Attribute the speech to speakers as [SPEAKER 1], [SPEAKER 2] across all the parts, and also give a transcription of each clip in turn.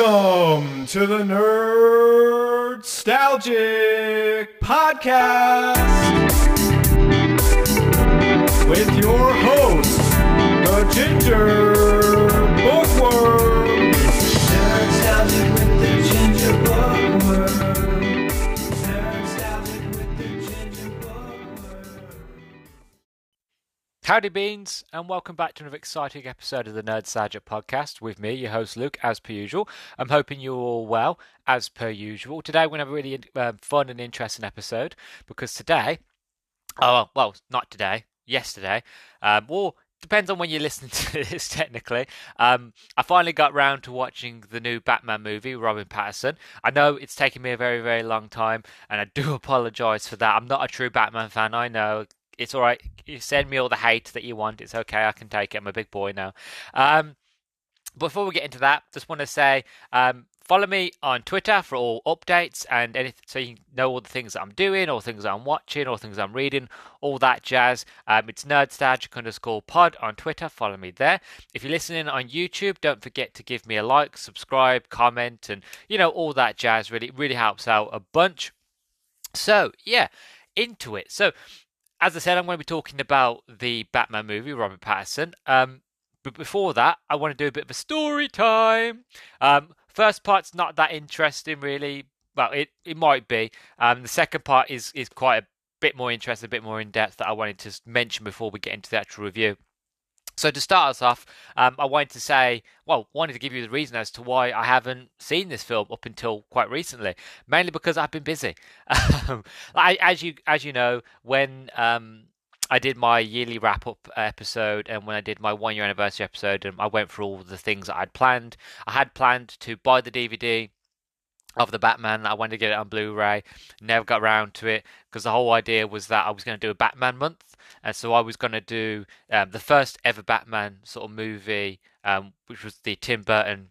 [SPEAKER 1] Welcome to the Nerd Nerdstalgic Podcast with your host, the Ginger Bookworm.
[SPEAKER 2] Howdy beans, and welcome back to another exciting episode of the Nerdstalgic podcast with me, your host Luke, as per usual. I'm hoping you're all well, as per usual. Today we're going to have a really um, fun and interesting episode because today, oh well, not today, yesterday, um, well, depends on when you're listening to this technically. Um, I finally got round to watching the new Batman movie, Robert Pattinson. I know it's taken me a very, very long time, and I do apologise for that. I'm not a true Batman fan, I know it's all right. You send me all the hate that you want. It's okay. I can take it. I'm a big boy now. Um, before we get into that, just want to say um, follow me on Twitter for all updates and anything, so you know all the things that I'm doing, all things I'm watching, all things I'm reading, all that jazz. Um, it's nerdstalgic underscore pod on Twitter. Follow me there. If you're listening on YouTube, don't forget to give me a like, subscribe, comment, and you know all that jazz. Really, really helps out a bunch. So yeah, into it. So as I said, I'm going to be talking about the Batman movie, Robert Pattinson. Um, but before that, I want to do a bit of a story time. Um, first part's not that interesting, really. Well, it, it might be. Um, the second part is is quite a bit more interesting, a bit more in depth that I wanted to mention before we get into the actual review. So to start us off, um, I wanted to say, well, wanted to give you the reason as to why I haven't seen this film up until quite recently. Mainly because I've been busy. Um, I, as you as you know, when um, I did my yearly wrap up episode and when I did my one year anniversary episode, and I went through all the things that I'd planned. I had planned to buy the DVD of the Batman. I wanted to get it on Blu-ray. Never got around to it because the whole idea was that I was going to do a Batman month, and so I was going to do um, the first ever Batman sort of movie, um, which was the Tim Burton,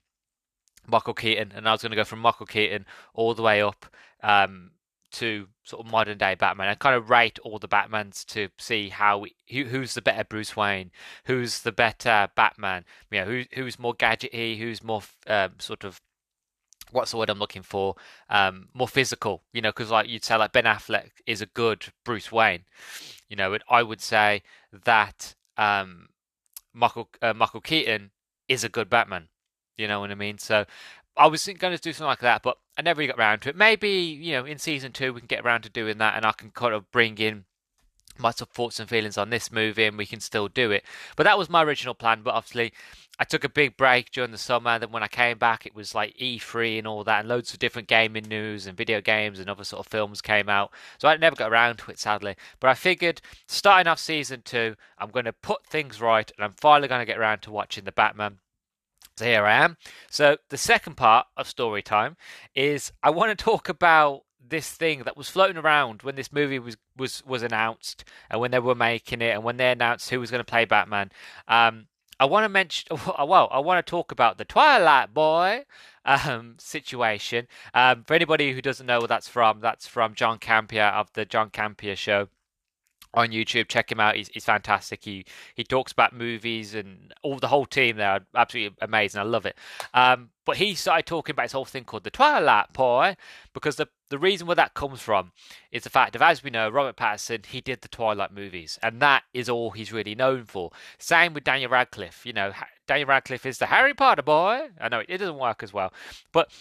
[SPEAKER 2] Michael Keaton, and I was going to go from Michael Keaton all the way up um, to sort of modern day Batman and kind of rate all the Batmans to see how who, who's the better Bruce Wayne, who's the better Batman, you know, who, who's more gadgety, who's more um, sort of what's the word I'm looking for? Um, more physical, you know, because like you'd say, like Ben Affleck is a good Bruce Wayne, you know, and I would say that um, Michael uh, Michael Keaton is a good Batman. You know what I mean? So I was going to do something like that, but I never really got around to it. Maybe you know, in season two we can get around to doing that, and I can kind of bring in my thoughts and feelings on this movie, and we can still do it. But that was my original plan. But obviously, I took a big break during the summer. Then when I came back, it was like E3 and all that, and loads of different gaming news and video games and other sort of films came out. So I never got around to it, sadly. But I figured, starting off season two, I'm going to put things right, and I'm finally going to get around to watching the Batman. So here I am. So the second part of story time is I want to talk about this thing that was floating around when this movie was was was announced and when they were making it and when they announced who was going to play Batman. Um, I want to mention, well, I want to talk about the Twilight Boy um, situation. Um, for anybody who doesn't know where that's from, that's from John Campea of the John Campea Show on YouTube. Check him out; he's, he's fantastic. He he talks about movies and all the whole team there absolutely amazing. I love it. Um, but he started talking about this whole thing called the Twilight Boy because the the reason where that comes from is the fact of, as we know, Robert Pattinson he did the Twilight movies, and that is all he's really known for. Same with Daniel Radcliffe. You know, Daniel Radcliffe is the Harry Potter boy. I know it, it doesn't work as well, but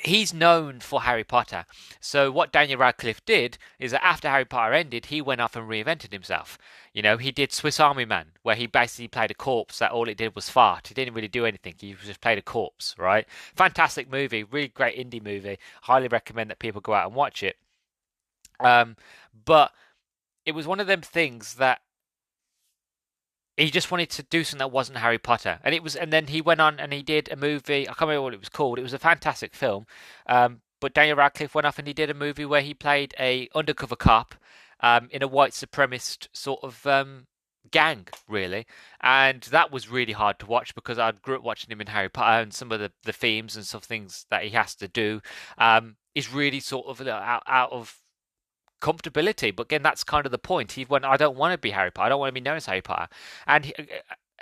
[SPEAKER 2] he's known for Harry Potter. So what Daniel Radcliffe did is that after Harry Potter ended, he went off and reinvented himself. You know, he did Swiss Army Man, where he basically played a corpse that all it did was fart. He didn't really do anything. He just played a corpse, right? Fantastic movie, really great indie movie. Highly recommend that people go out and watch it. Um, but it was one of them things that he just wanted to do something that wasn't Harry Potter, and it was. And then he went on and he did a movie. I can't remember what it was called. It was a fantastic film. Um, but Daniel Radcliffe went off and he did a movie where he played a undercover cop um, in a white supremacist sort of um, gang, really. And that was really hard to watch because I grew up watching him in Harry Potter and some of the, the themes and some things that he has to do um, is really sort of out, out of comfortability. But again, that's kind of the point. He went, I don't want to be Harry Potter. I don't want to be known as Harry Potter. And he,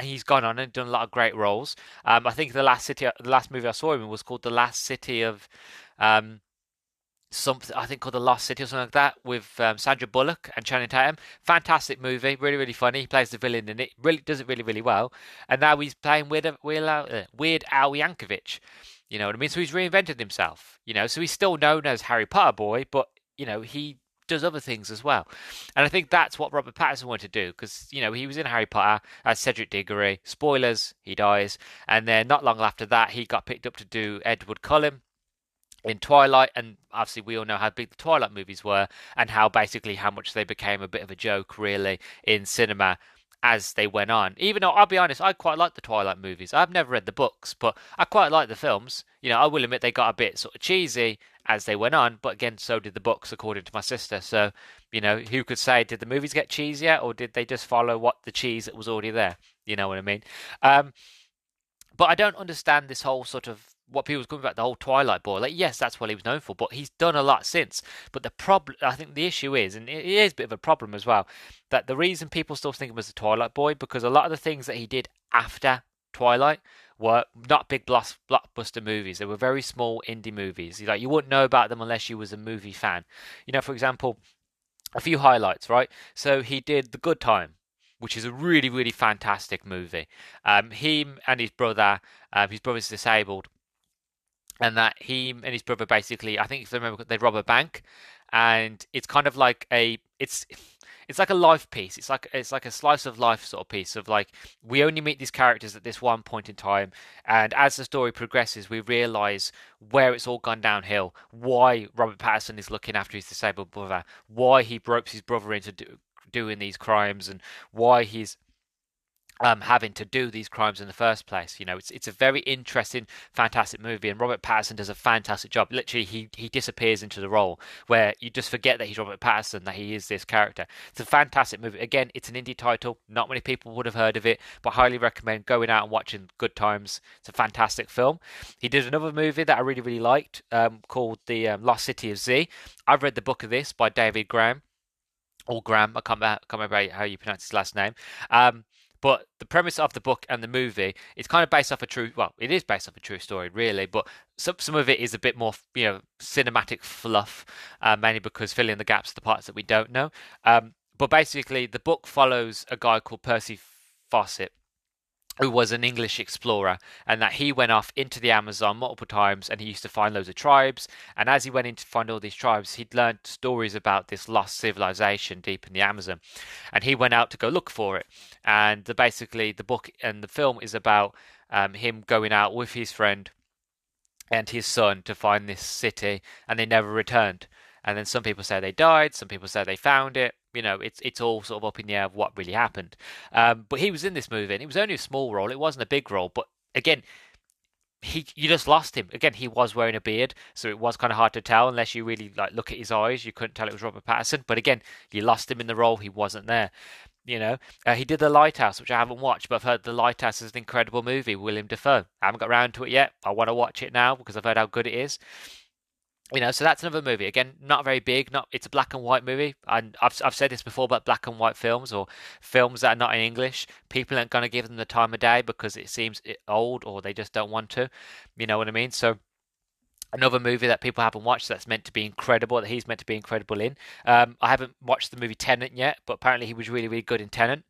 [SPEAKER 2] he's gone on and done a lot of great roles. Um, I think the last city, the last movie I saw him in was called The Last City of um, something I think called The Lost City or something like that with um, Sandra Bullock and Channing Tatum. Fantastic movie, really really funny. He plays the villain in it, really does it really really well. And now he's playing Weird Weird, uh, Weird Al Yankovic. You know what I mean? So he's reinvented himself. You know, so he's still known as Harry Potter boy, but you know he does other things as well. And I think that's what Robert Pattinson wanted to do because, you know, he was in Harry Potter as Cedric Diggory. Spoilers, he dies. And then not long after that, he got picked up to do Edward Cullen in Twilight, and obviously we all know how big the Twilight movies were, and how basically how much they became a bit of a joke, really, in cinema as they went on. Even though I'll be honest, I quite like the Twilight movies. I've never read the books, but I quite like the films. You know, I will admit they got a bit sort of cheesy as they went on, but again, so did the books, according to my sister. So, you know, who could say did the movies get cheesier, or did they just follow what the cheese that was already there? You know what I mean? Um, but I don't understand this whole sort of what people was coming about the whole Twilight boy. Like, yes, that's what he was known for, but he's done a lot since. But the problem, I think, the issue is, and it is a bit of a problem as well, that the reason people still think of him as the Twilight boy because a lot of the things that he did after Twilight were not big blockbuster movies. They were very small indie movies. Like you wouldn't know about them unless you was a movie fan. You know, for example, a few highlights, right? So he did The Good Time, which is a really, really fantastic movie. Um, him and his brother, um, his brother's disabled, and that he and his brother basically, I think if I remember, they rob a bank, and it's kind of like a it's it's like a life piece. It's like it's like a slice of life sort of piece of like we only meet these characters at this one point in time, and as the story progresses, we realise where it's all gone downhill. Why Robert Pattinson is looking after his disabled brother, why he ropes his brother into do, doing these crimes, and why he's um, having to do these crimes in the first place. You know, it's it's a very interesting, fantastic movie, and Robert Pattinson does a fantastic job. Literally, he he disappears into the role where you just forget that he's Robert Pattinson, that he is this character. It's a fantastic movie. Again, it's an indie title. Not many people would have heard of it, but highly recommend going out and watching Good Times. It's a fantastic film. He did another movie that I really really liked um, called The um, Lost City of Z. I've read the book of this by David Graham or Graham. I can't, I can't remember how you pronounce his last name. Um, but the premise of the book and the movie is kind of based off a true, well, it is based off a true story, really. But some some of it is a bit more, you know, cinematic fluff, uh, mainly because filling the gaps, the parts that we don't know. Um, but basically, the book follows a guy called Percy Fawcett, who was an English explorer, and that he went off into the Amazon multiple times and he used to find loads of tribes. And as he went in to find all these tribes, he'd learned stories about this lost civilization deep in the Amazon. And he went out to go look for it. And the, basically, the book and the film is about um, him going out with his friend and his son to find this city, and they never returned. And then some people say they died, some people say they found it you know, it's it's all sort of up in the air of what really happened. Um, but he was in this movie, and it was only a small role. It wasn't a big role, but again, he you just lost him. Again, he was wearing a beard, so it was kind of hard to tell unless you really like look at his eyes. You couldn't tell it was Robert Pattinson. But again, you lost him in the role. He wasn't there. You know, uh, he did The Lighthouse, which I haven't watched, but I've heard The Lighthouse is an incredible movie. Willem Dafoe. I haven't got around to it yet. I want to watch it now because I've heard how good it is you know, so that's another movie. Again, not very big. Not it's a black and white movie, and I've I've said this before about black and white films or films that are not in English. People aren't going to give them the time of day because it seems old or they just don't want to. You know what I mean? So another movie that people haven't watched that's meant to be incredible that he's meant to be incredible in. Um, I haven't watched the movie Tenet yet, but apparently he was really really good in Tenet.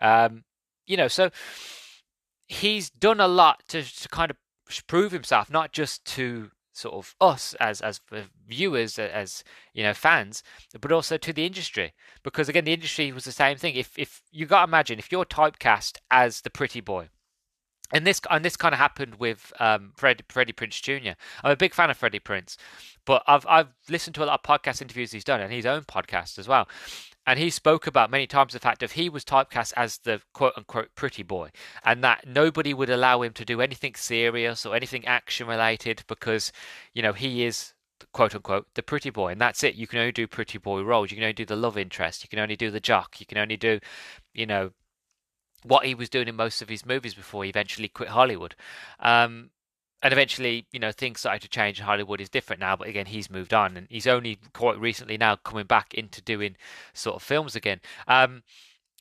[SPEAKER 2] Um, you know, so he's done a lot to to kind of prove himself, not just to sort of us as as viewers as you know fans but also to the industry because again the industry was the same thing if if you got to imagine if you're typecast as the pretty boy and this and this kind of happened with um, Fred, Freddie Prinze Jr. I'm a big fan of Freddie Prinze, but I've I've listened to a lot of podcast interviews he's done and his own podcast as well. And he spoke about many times the fact of he was typecast as the quote unquote pretty boy, and that nobody would allow him to do anything serious or anything action related because, you know, he is quote unquote the pretty boy, and that's it. You can only do pretty boy roles. You can only do the love interest. You can only do the jock. You can only do, you know, what he was doing in most of his movies before he eventually quit Hollywood. Um, and eventually, you know, things started to change. And Hollywood is different now, but again, he's moved on, and he's only quite recently now coming back into doing sort of films again. Um,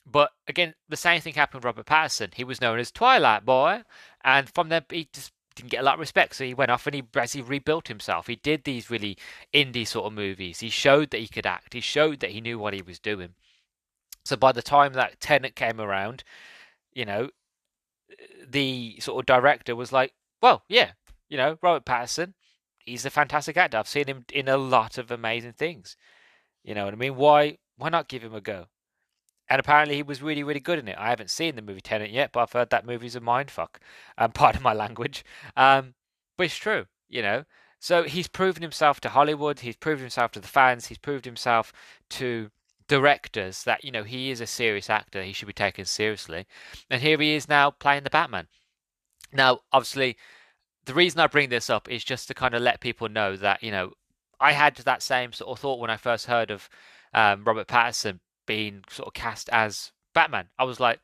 [SPEAKER 2] But again, the same thing happened with Robert Pattinson. He was known as Twilight Boy, and from there he just didn't get a lot of respect. So he went off and he basically rebuilt himself. He did these really indie sort of movies. He showed that he could act. He showed that he knew what he was doing. So by the time that Tenet came around, you know, the sort of director was like, well, yeah, you know, Robert Pattinson, he's a fantastic actor. I've seen him in a lot of amazing things. You know what I mean? Why why not give him a go? And apparently he was really, really good in it. I haven't seen the movie Tenet yet, but I've heard that movie's a mindfuck. Um, pardon my language. Um, but it's true, you know. So he's proven himself to Hollywood. He's proven himself to the fans. He's proved himself to directors that you know he is a serious actor. He should be taken seriously. And here he is now playing the Batman. Now, obviously, the reason I bring this up is just to kind of let people know that you know I had that same sort of thought when I first heard of um, Robert Pattinson being sort of cast as Batman. I was like,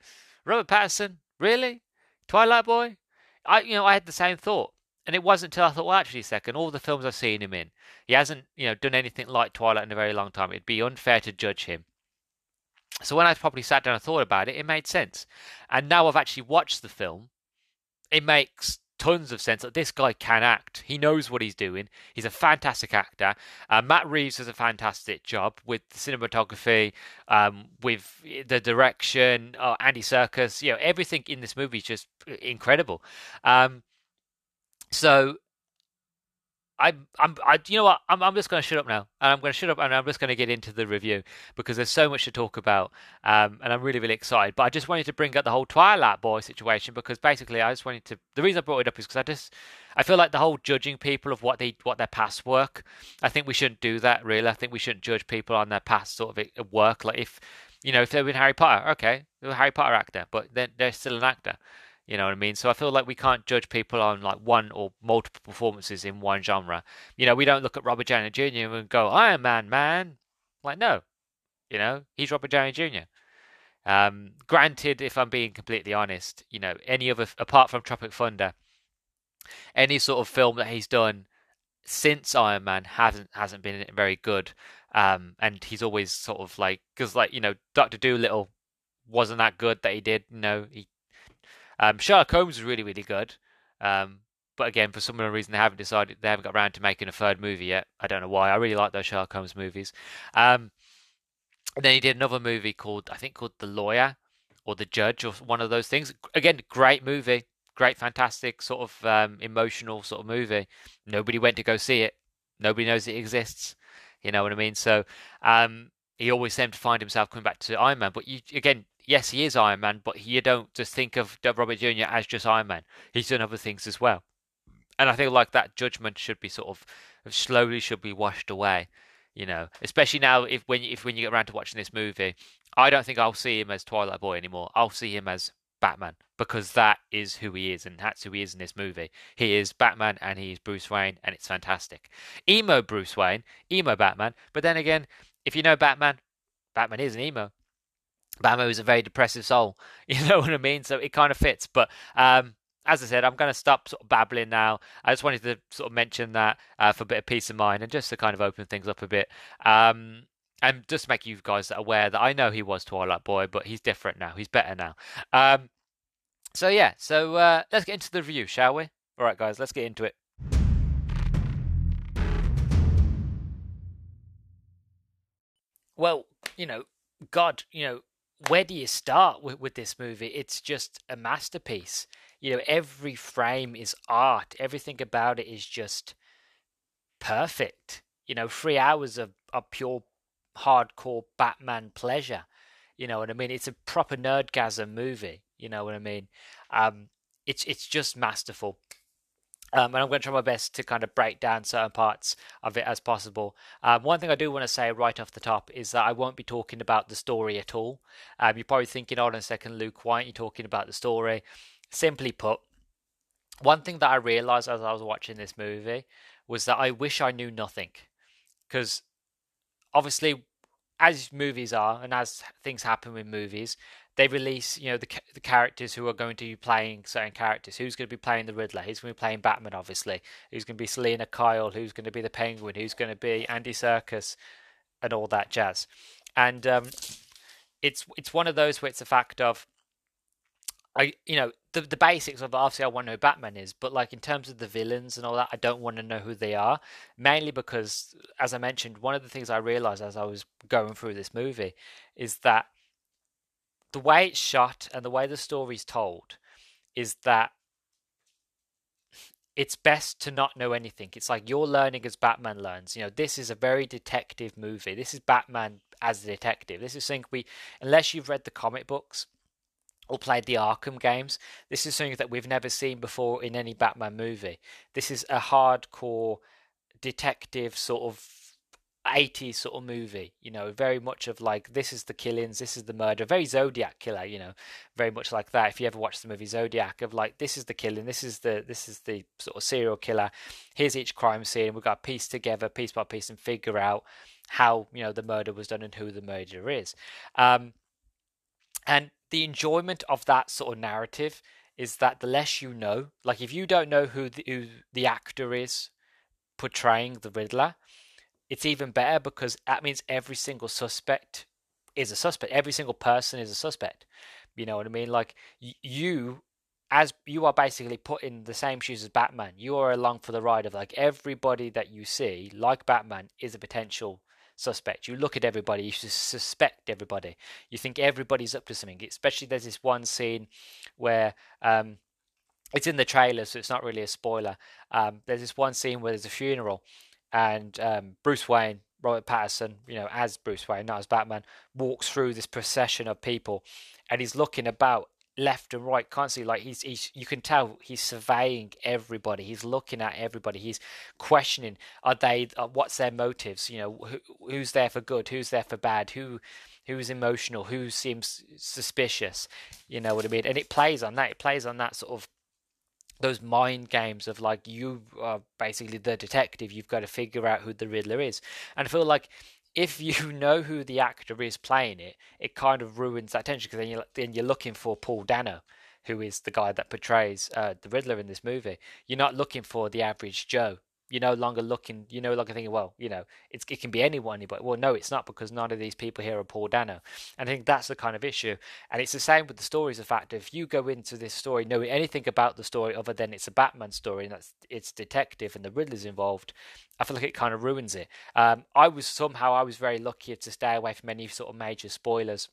[SPEAKER 2] Robert Pattinson, really? Twilight Boy? I you know I had the same thought, and it wasn't until I thought, well, actually, second, all the films I've seen him in, he hasn't you know done anything like Twilight in a very long time. It'd be unfair to judge him. So when I probably sat down and thought about it, it made sense. And now I've actually watched the film, it makes tons of sense that this guy can act. He knows what he's doing. He's a fantastic actor. Uh, Matt Reeves does a fantastic job with the cinematography, um, with the direction. Uh, Andy Serkis, you know, everything in this movie is just incredible. Um, so. I'm, I'm, I, you know what? I'm, I'm just going to shut up now, and I'm going to shut up, and I'm just going to get into the review because there's so much to talk about, um, and I'm really, really excited. But I just wanted to bring up the whole Twilight Boy situation because basically, I just wanted to. The reason I brought it up is because I just, I feel like the whole judging people of what they, what their past work. I think we shouldn't do that. Really, I think we shouldn't judge people on their past sort of work. Like if, you know, if they're in Harry Potter, okay, they're a Harry Potter actor, but then they're still an actor. You know what I mean? So I feel like we can't judge people on like one or multiple performances in one genre. You know, we don't look at Robert Downey Jr. and go, Iron Man, man. Like, no. You know, he's Robert Downey Jr. Um, granted, if I'm being completely honest, you know, any other, apart from Tropic Thunder, any sort of film that he's done since Iron Man hasn't hasn't been very good. Um, and he's always sort of like, because like, you know, Doctor Dolittle wasn't that good that he did. You know, he um, Sherlock Holmes is really, really good. Um, but again, for some reason, they haven't decided they haven't got around to making a third movie yet. I don't know why. I really like those Sherlock Holmes movies. Um, and then he did another movie called I think called The Lawyer or The Judge or one of those things. Again, great movie, great, fantastic sort of um, emotional sort of movie. Nobody went to go see it. Nobody knows it exists. You know what I mean? So um, he always seemed to find himself coming back to Iron Man. But you again, yes, he is Iron Man, but you don't just think of Robert Jr. as just Iron Man. He's done other things as well. And I feel like that judgment should be sort of slowly should be washed away. You know, especially now if when if when you get around to watching this movie, I don't think I'll see him as Twilight Boy anymore. I'll see him as Batman because that is who he is and that's who he is in this movie. He is Batman and he is Bruce Wayne and it's fantastic. Emo Bruce Wayne, emo Batman. But then again, if you know Batman, Batman is an emo. Batman is a very depressive soul. You know what I mean? So it kind of fits. But um, as I said, I'm going to stop sort of babbling now. I just wanted to sort of mention that uh, for a bit of peace of mind and just to kind of open things up a bit. Um, and just make you guys aware that I know he was Twilight Boy, but he's different now. He's better now. Um, so yeah, so uh, let's get into the review, shall we? All right, guys, let's get into it. Well, you know, God, you know, where do you start with, with this movie? It's just a masterpiece. You know, every frame is art. Everything about it is just perfect. You know, three hours of, of pure hardcore Batman pleasure. You know what I mean? It's a proper nerdgasm movie. You know what I mean? Um, it's it's just masterful. Um, and I'm going to try my best to kind of break down certain parts of it as possible. Um, one thing I do want to say right off the top is that I won't be talking about the story at all. Um, you're probably thinking, hold on a second, Luke, why aren't you talking about the story? Simply put, one thing that I realized as I was watching this movie was that I wish I knew nothing. Because obviously, as movies are and as things happen with movies, they release, you know, the the characters who are going to be playing certain characters. Who's going to be playing the Riddler? Who's going to be playing Batman? Obviously, who's going to be Selina Kyle? Who's going to be the Penguin? Who's going to be Andy Serkis, And all that jazz. And um, it's it's one of those where it's a fact of I you know the the basics of obviously I want to know Batman is, but like in terms of the villains and all that, I don't want to know who they are. Mainly because, as I mentioned, one of the things I realized as I was going through this movie is that the way it's shot and the way the story's told is that it's best to not know anything. It's like you're learning as Batman learns. You know, this is a very detective movie. This is Batman as a detective. This is something we, unless you've read the comic books or played the Arkham games, this is something that we've never seen before in any Batman movie. This is a hardcore detective sort of 80s sort of movie, you know, very much of like this is the killings, this is the murder, very Zodiac killer, you know, very much like that. If you ever watch the movie Zodiac, of like this is the killing, this is the this is the sort of serial killer. Here's each crime scene. We've got to piece together piece by piece and figure out how you know the murder was done and who the murderer is. Um, and the enjoyment of that sort of narrative is that the less you know, like if you don't know who the, who the actor is portraying the Riddler, it's even better because that means every single suspect is a suspect. Every single person is a suspect. You know what I mean? Like you, as you are basically put in the same shoes as Batman. You are along for the ride of like everybody that you see, like Batman, is a potential suspect. You look at everybody, you suspect everybody. You think everybody's up to something. Especially there's this one scene where um, it's in the trailer, so it's not really a spoiler. Um, there's this one scene where there's a funeral, and um, Bruce Wayne, Robert Pattinson, you know, as Bruce Wayne, not as Batman, walks through this procession of people, and he's looking about left and right constantly. Like he's, he's, you can tell he's surveying everybody. He's looking at everybody. He's questioning, are they, uh, what's their motives? You know, who, who's there for good? Who's there for bad? Who, who's emotional? Who seems suspicious? You know what I mean? And it plays on that. It plays on that sort of those mind games of like you are basically the detective you've got to figure out who the riddler is. And i feel like if you know who the actor is playing it it kind of ruins that tension because then you're, then you're looking for paul dano who is the guy that portrays uh, the riddler in this movie. You're not looking for the average joe you're no longer looking, you're no longer thinking, well, you know, it's, it can be anyone, but well, no, it's not because none of these people here are Paul Dano. And I think that's the kind of issue. And it's the same with the stories. The fact if you go into this story knowing anything about the story other than it's a Batman story and that's it's detective and the Riddler's involved, I feel like it kind of ruins it. Um, I was somehow I was very lucky to stay away from any sort of major spoilers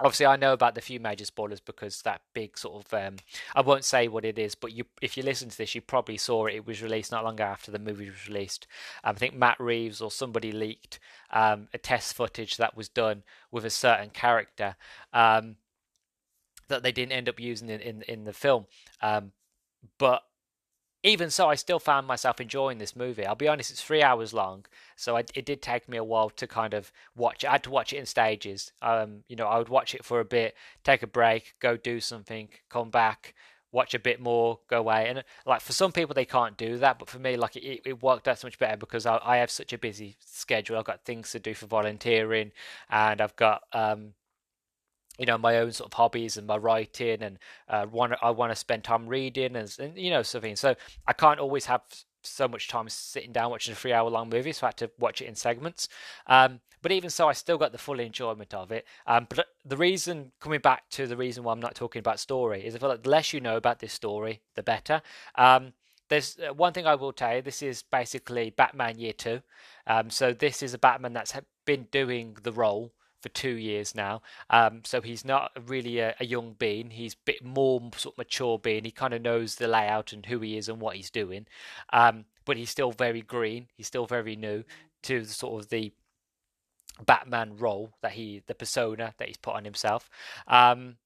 [SPEAKER 2] obviously I know about the few major spoilers because that big sort of um, I won't say what it is, but you if you listen to this, you probably saw it. It was released not long after the movie was released. Um, I think Matt Reeves or somebody leaked um, a test footage that was done with a certain character um, that they didn't end up using in in, in the film. Um, but even so, I still found myself enjoying this movie. I'll be honest, it's three hours long, so I, it did take me a while to kind of watch. I had to watch it in stages. Um, you know, I would watch it for a bit, take a break, go do something, come back, watch a bit more, go away. And like for some people, they can't do that, but for me, like it, it worked out so much better because I, I have such a busy schedule. I've got things to do for volunteering, and I've got um, you know my own sort of hobbies and my writing and uh, want I want to spend time reading and, and, you know something. So I can't always have so much time sitting down watching a three hour long movie, so I had to watch it in segments. Um, but even so, I still got the full enjoyment of it. Um, but the reason, coming back to the reason why I'm not talking about story, is I feel like the less you know about this story, the better. Um, there's uh, one thing I will tell you. This is basically Batman Year Two. Um, so this is a Batman that's been doing the role for two years now. Um, so he's not really a, a, young being. He's a bit more sort of mature being. He kind of knows the layout and who he is and what he's doing. Um, but he's still very green. He's still very new to the sort of the Batman role that he, the persona that he's put on himself. Um,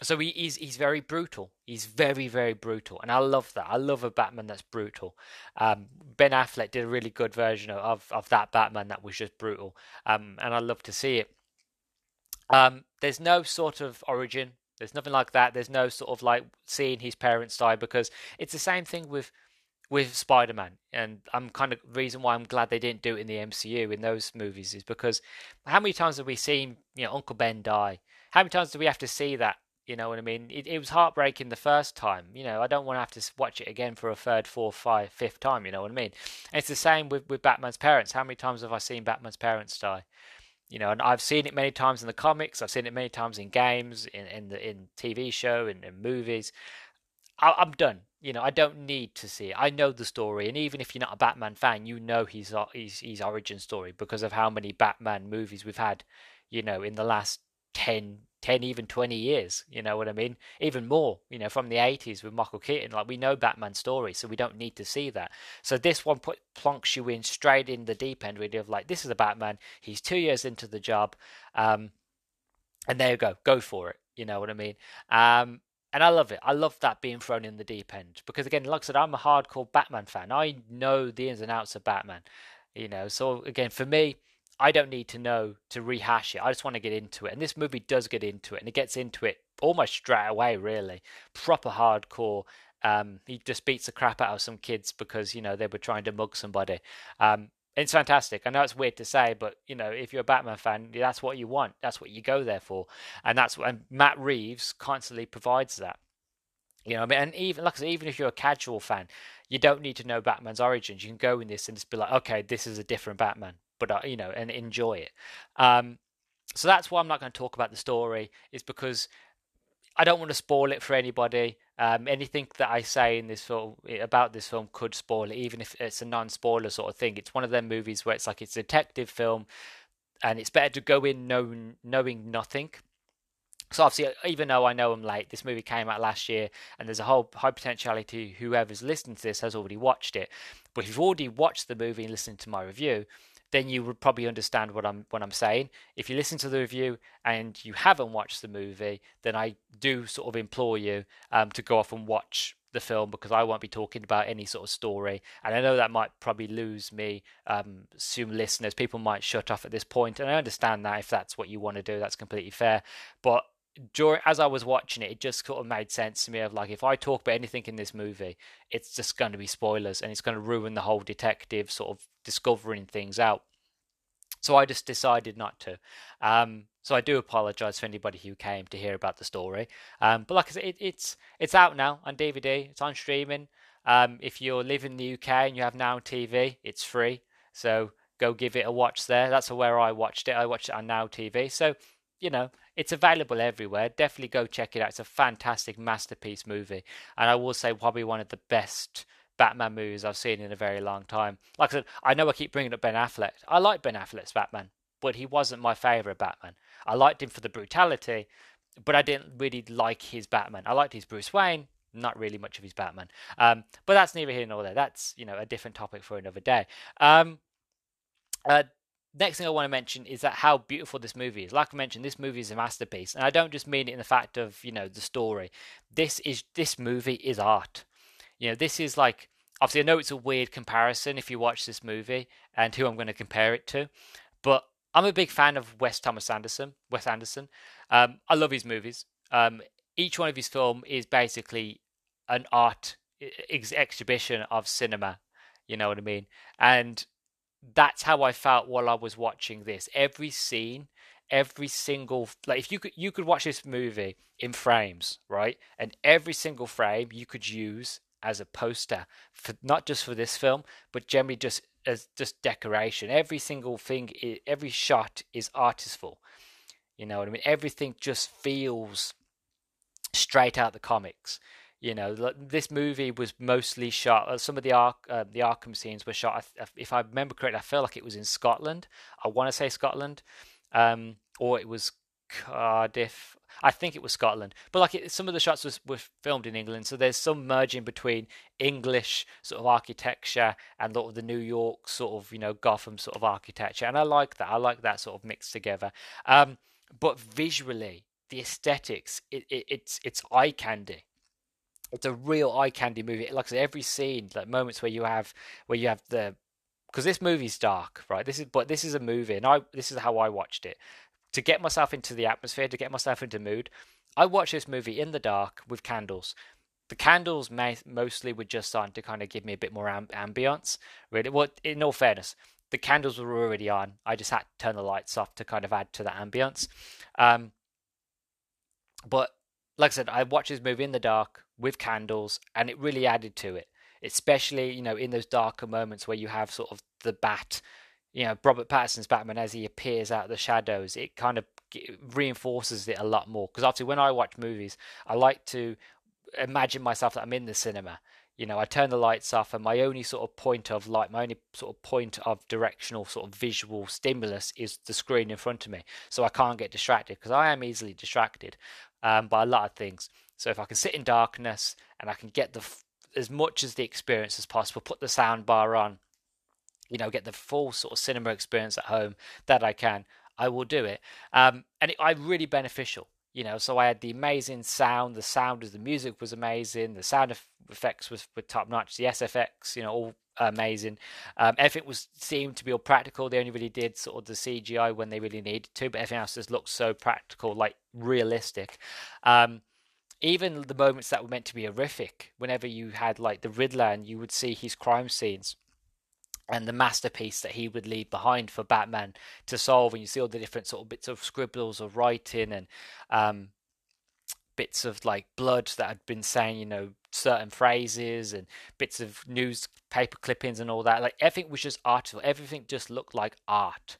[SPEAKER 2] so he, he's he's very brutal. He's very very brutal, and I love that. I love a Batman that's brutal. Um, ben Affleck did a really good version of, of that Batman that was just brutal, um, and I love to see it. Um, there's no sort of origin. There's nothing like that. There's no sort of like seeing his parents die because it's the same thing with with Spider-Man, and I'm kind of reason why I'm glad they didn't do it in the MCU in those movies is because how many times have we seen you know Uncle Ben die? How many times do we have to see that? You know what I mean? It, it was heartbreaking the first time. You know, I don't want to have to watch it again for a third, fourth, five, fifth time. You know what I mean? And it's the same with with Batman's parents. How many times have I seen Batman's parents die? You know, and I've seen it many times in the comics. I've seen it many times in games, in in the in TV show, and in, in movies. I, I'm done. You know, I don't need to see it. I know the story, and even if you're not a Batman fan, you know his his his origin story because of how many Batman movies we've had. You know, in the last 10, 10 even 20 years you know what i mean even more you know from the 80s with michael keaton like we know batman's story so we don't need to see that so this one put plonks you in straight in the deep end really of like this is a batman he's two years into the job um and there you go go for it you know what i mean um and I love it. I love that being thrown in the deep end because, again, like I said, I'm a hardcore Batman fan. I know the ins and outs of Batman, you know. So again, for me, I don't need to know to rehash it. I just want to get into it. And this movie does get into it, and it gets into it almost straight away, really. Proper hardcore. Um, he just beats the crap out of some kids because, you know, they were trying to mug somebody. Um, it's fantastic. I know it's weird to say, but you know, if you're a Batman fan, that's what you want. That's what you go there for, and that's and Matt Reeves constantly provides that. You know, I mean, and even like I said, even if you're a casual fan, you don't need to know Batman's origins. You can go in this and just be like, okay, this is a different Batman but uh, you know, and enjoy it. Um, so that's why I'm not going to talk about the story, is because I don't want to spoil it for anybody. Um, anything that I say in this film about this film could spoil it, even if it's a non-spoiler sort of thing. It's one of them movies where it's like it's a detective film, and it's better to go in knowing knowing nothing. So obviously, even though I know I'm late, this movie came out last year, and there's a whole high potentiality whoever's listening to this has already watched it. But if you've already watched the movie and listened to my review, then you would probably understand what I'm what I'm saying. If you listen to the review and you haven't watched the movie, then I do sort of implore you um, to go off and watch the film because I won't be talking about any sort of story, and I know that might probably lose me um, some listeners. People might shut off at this point, and I understand that if that's what you want to do, that's completely fair. But during as I was watching it, it just sort of made sense to me of like if I talk about anything in this movie, it's just going to be spoilers and it's going to ruin the whole detective sort of discovering things out. So I just decided not to. Um, so I do apologise for anybody who came to hear about the story. Um, but like I said, it, it's it's out now on DVD. It's on streaming. Um, if you're living in the UK and you have Now TV, it's free. So go give it a watch there. That's where I watched it. I watched it on Now TV. So you know, it's available everywhere. Definitely go check it out. It's a fantastic masterpiece movie, and I will say probably one of the best Batman movies I've seen in a very long time. Like I said, I know I keep bringing up Ben Affleck. I like Ben Affleck's Batman, but he wasn't my favorite Batman. I liked him for the brutality, but I didn't really like his Batman. I liked his Bruce Wayne, not really much of his Batman. Um, but that's neither here nor there. That's you know a different topic for another day. Um, uh, next thing I want to mention is that how beautiful this movie is. Like I mentioned, this movie is a masterpiece, and I don't just mean it in the fact of you know the story. This is this movie is art. You know, this is like obviously I know it's a weird comparison if you watch this movie and who I'm going to compare it to, but I'm a big fan of Wes Thomas Anderson. Wes Anderson, um, I love his movies. Um, each one of his film is basically an art ex- exhibition of cinema. You know what I mean? And that's how I felt while I was watching this. Every scene, every single like if you could you could watch this movie in frames, right? And every single frame you could use as a poster for not just for this film, but generally just as just decoration. Every single thing, every shot is artistful. You know what I mean? Everything just feels straight out the comics. You know, this movie was mostly shot. Uh, some of the Ark, uh, the Arkham scenes were shot. If I remember correctly, I feel like it was in Scotland. I want to say Scotland, um, or it was Cardiff. I think it was Scotland, but like it, some of the shots was were filmed in England, so there's some merging between English sort of architecture and sort of the New York sort of you know Gotham sort of architecture, and I like that. I like that sort of mixed together. Um, but visually, the aesthetics, it, it, it's it's eye candy. It's a real eye candy movie. Like I said, every scene, like moments where you have where you have the because this movie's dark, right? This is but this is a movie, and I this is how I watched it to get myself into the atmosphere, to get myself into mood, I watched this movie in the dark with candles. The candles mostly were just on to kind of give me a bit more amb- ambience. Really, well, in all fairness, the candles were already on. I just had to turn the lights off to kind of add to the ambience. Um, but like I said, I watched this movie in the dark with candles, and it really added to it. Especially, you know, in those darker moments where you have sort of the bat you know Robert Pattinson's Batman as he appears out of the shadows, it kind of reinforces it a lot more. Because obviously, when I watch movies, I like to imagine myself that I'm in the cinema. You know, I turn the lights off, and my only sort of point of light, my only sort of point of directional sort of visual stimulus is the screen in front of me. So I can't get distracted because I am easily distracted um, by a lot of things. So if I can sit in darkness and I can get the as much as the experience as possible, put the sound bar on, you know, get the full sort of cinema experience at home that I can, I will do it. Um, and it, I really beneficial, you know. So I had the amazing sound. The sound of the music was amazing. The sound effects was were top notch. The SFX, you know, all amazing. Um, everything was seemed to be all practical. They only really did sort of the CGI when they really needed to, but everything else just looked so practical, like realistic. Um, even the moments that were meant to be horrific, whenever you had like the Riddler and you would see his crime scenes and the masterpiece that he would leave behind for Batman to solve, and you see all the different sort of bits of scribbles of writing and um, bits of like blood that had been saying, you know, certain phrases and bits of newspaper clippings and all that. Like everything was just artful. Everything just looked like art.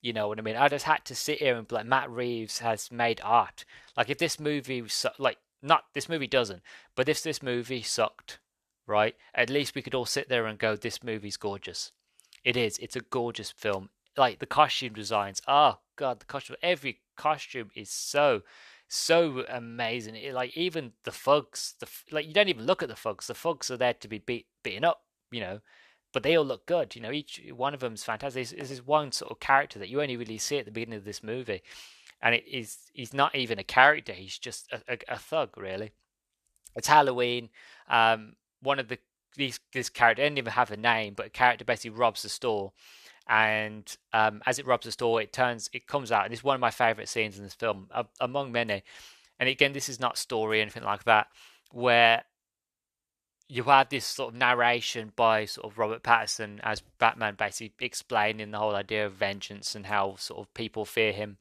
[SPEAKER 2] You know what I mean? I just had to sit here and like, Matt Reeves has made art. Like if this movie, like not this movie doesn't, but if this movie sucked, right? At least we could all sit there and go, this movie's gorgeous. It is. It's a gorgeous film. Like the costume designs. Oh god, the costume. Every costume is so so amazing. It, like even the thugs, the like you don't even look at the thugs. The thugs are there to be beat beaten up, you know, but they all look good. You know, each one of them's fantastic. This is one sort of character that you only really see at the beginning of this movie, and it is he's not even a character. He's just a, a, a thug, really. It's Halloween. Um, one of the these this character didn't even have a name, but a character basically robs the store, and um, as it robs the store, it turns it comes out, and it's one of my favorite scenes in this film, among many. And again, this is not story or anything like that, where you have this sort of narration by sort of Robert Pattinson as Batman, basically explaining the whole idea of vengeance and how sort of people fear him.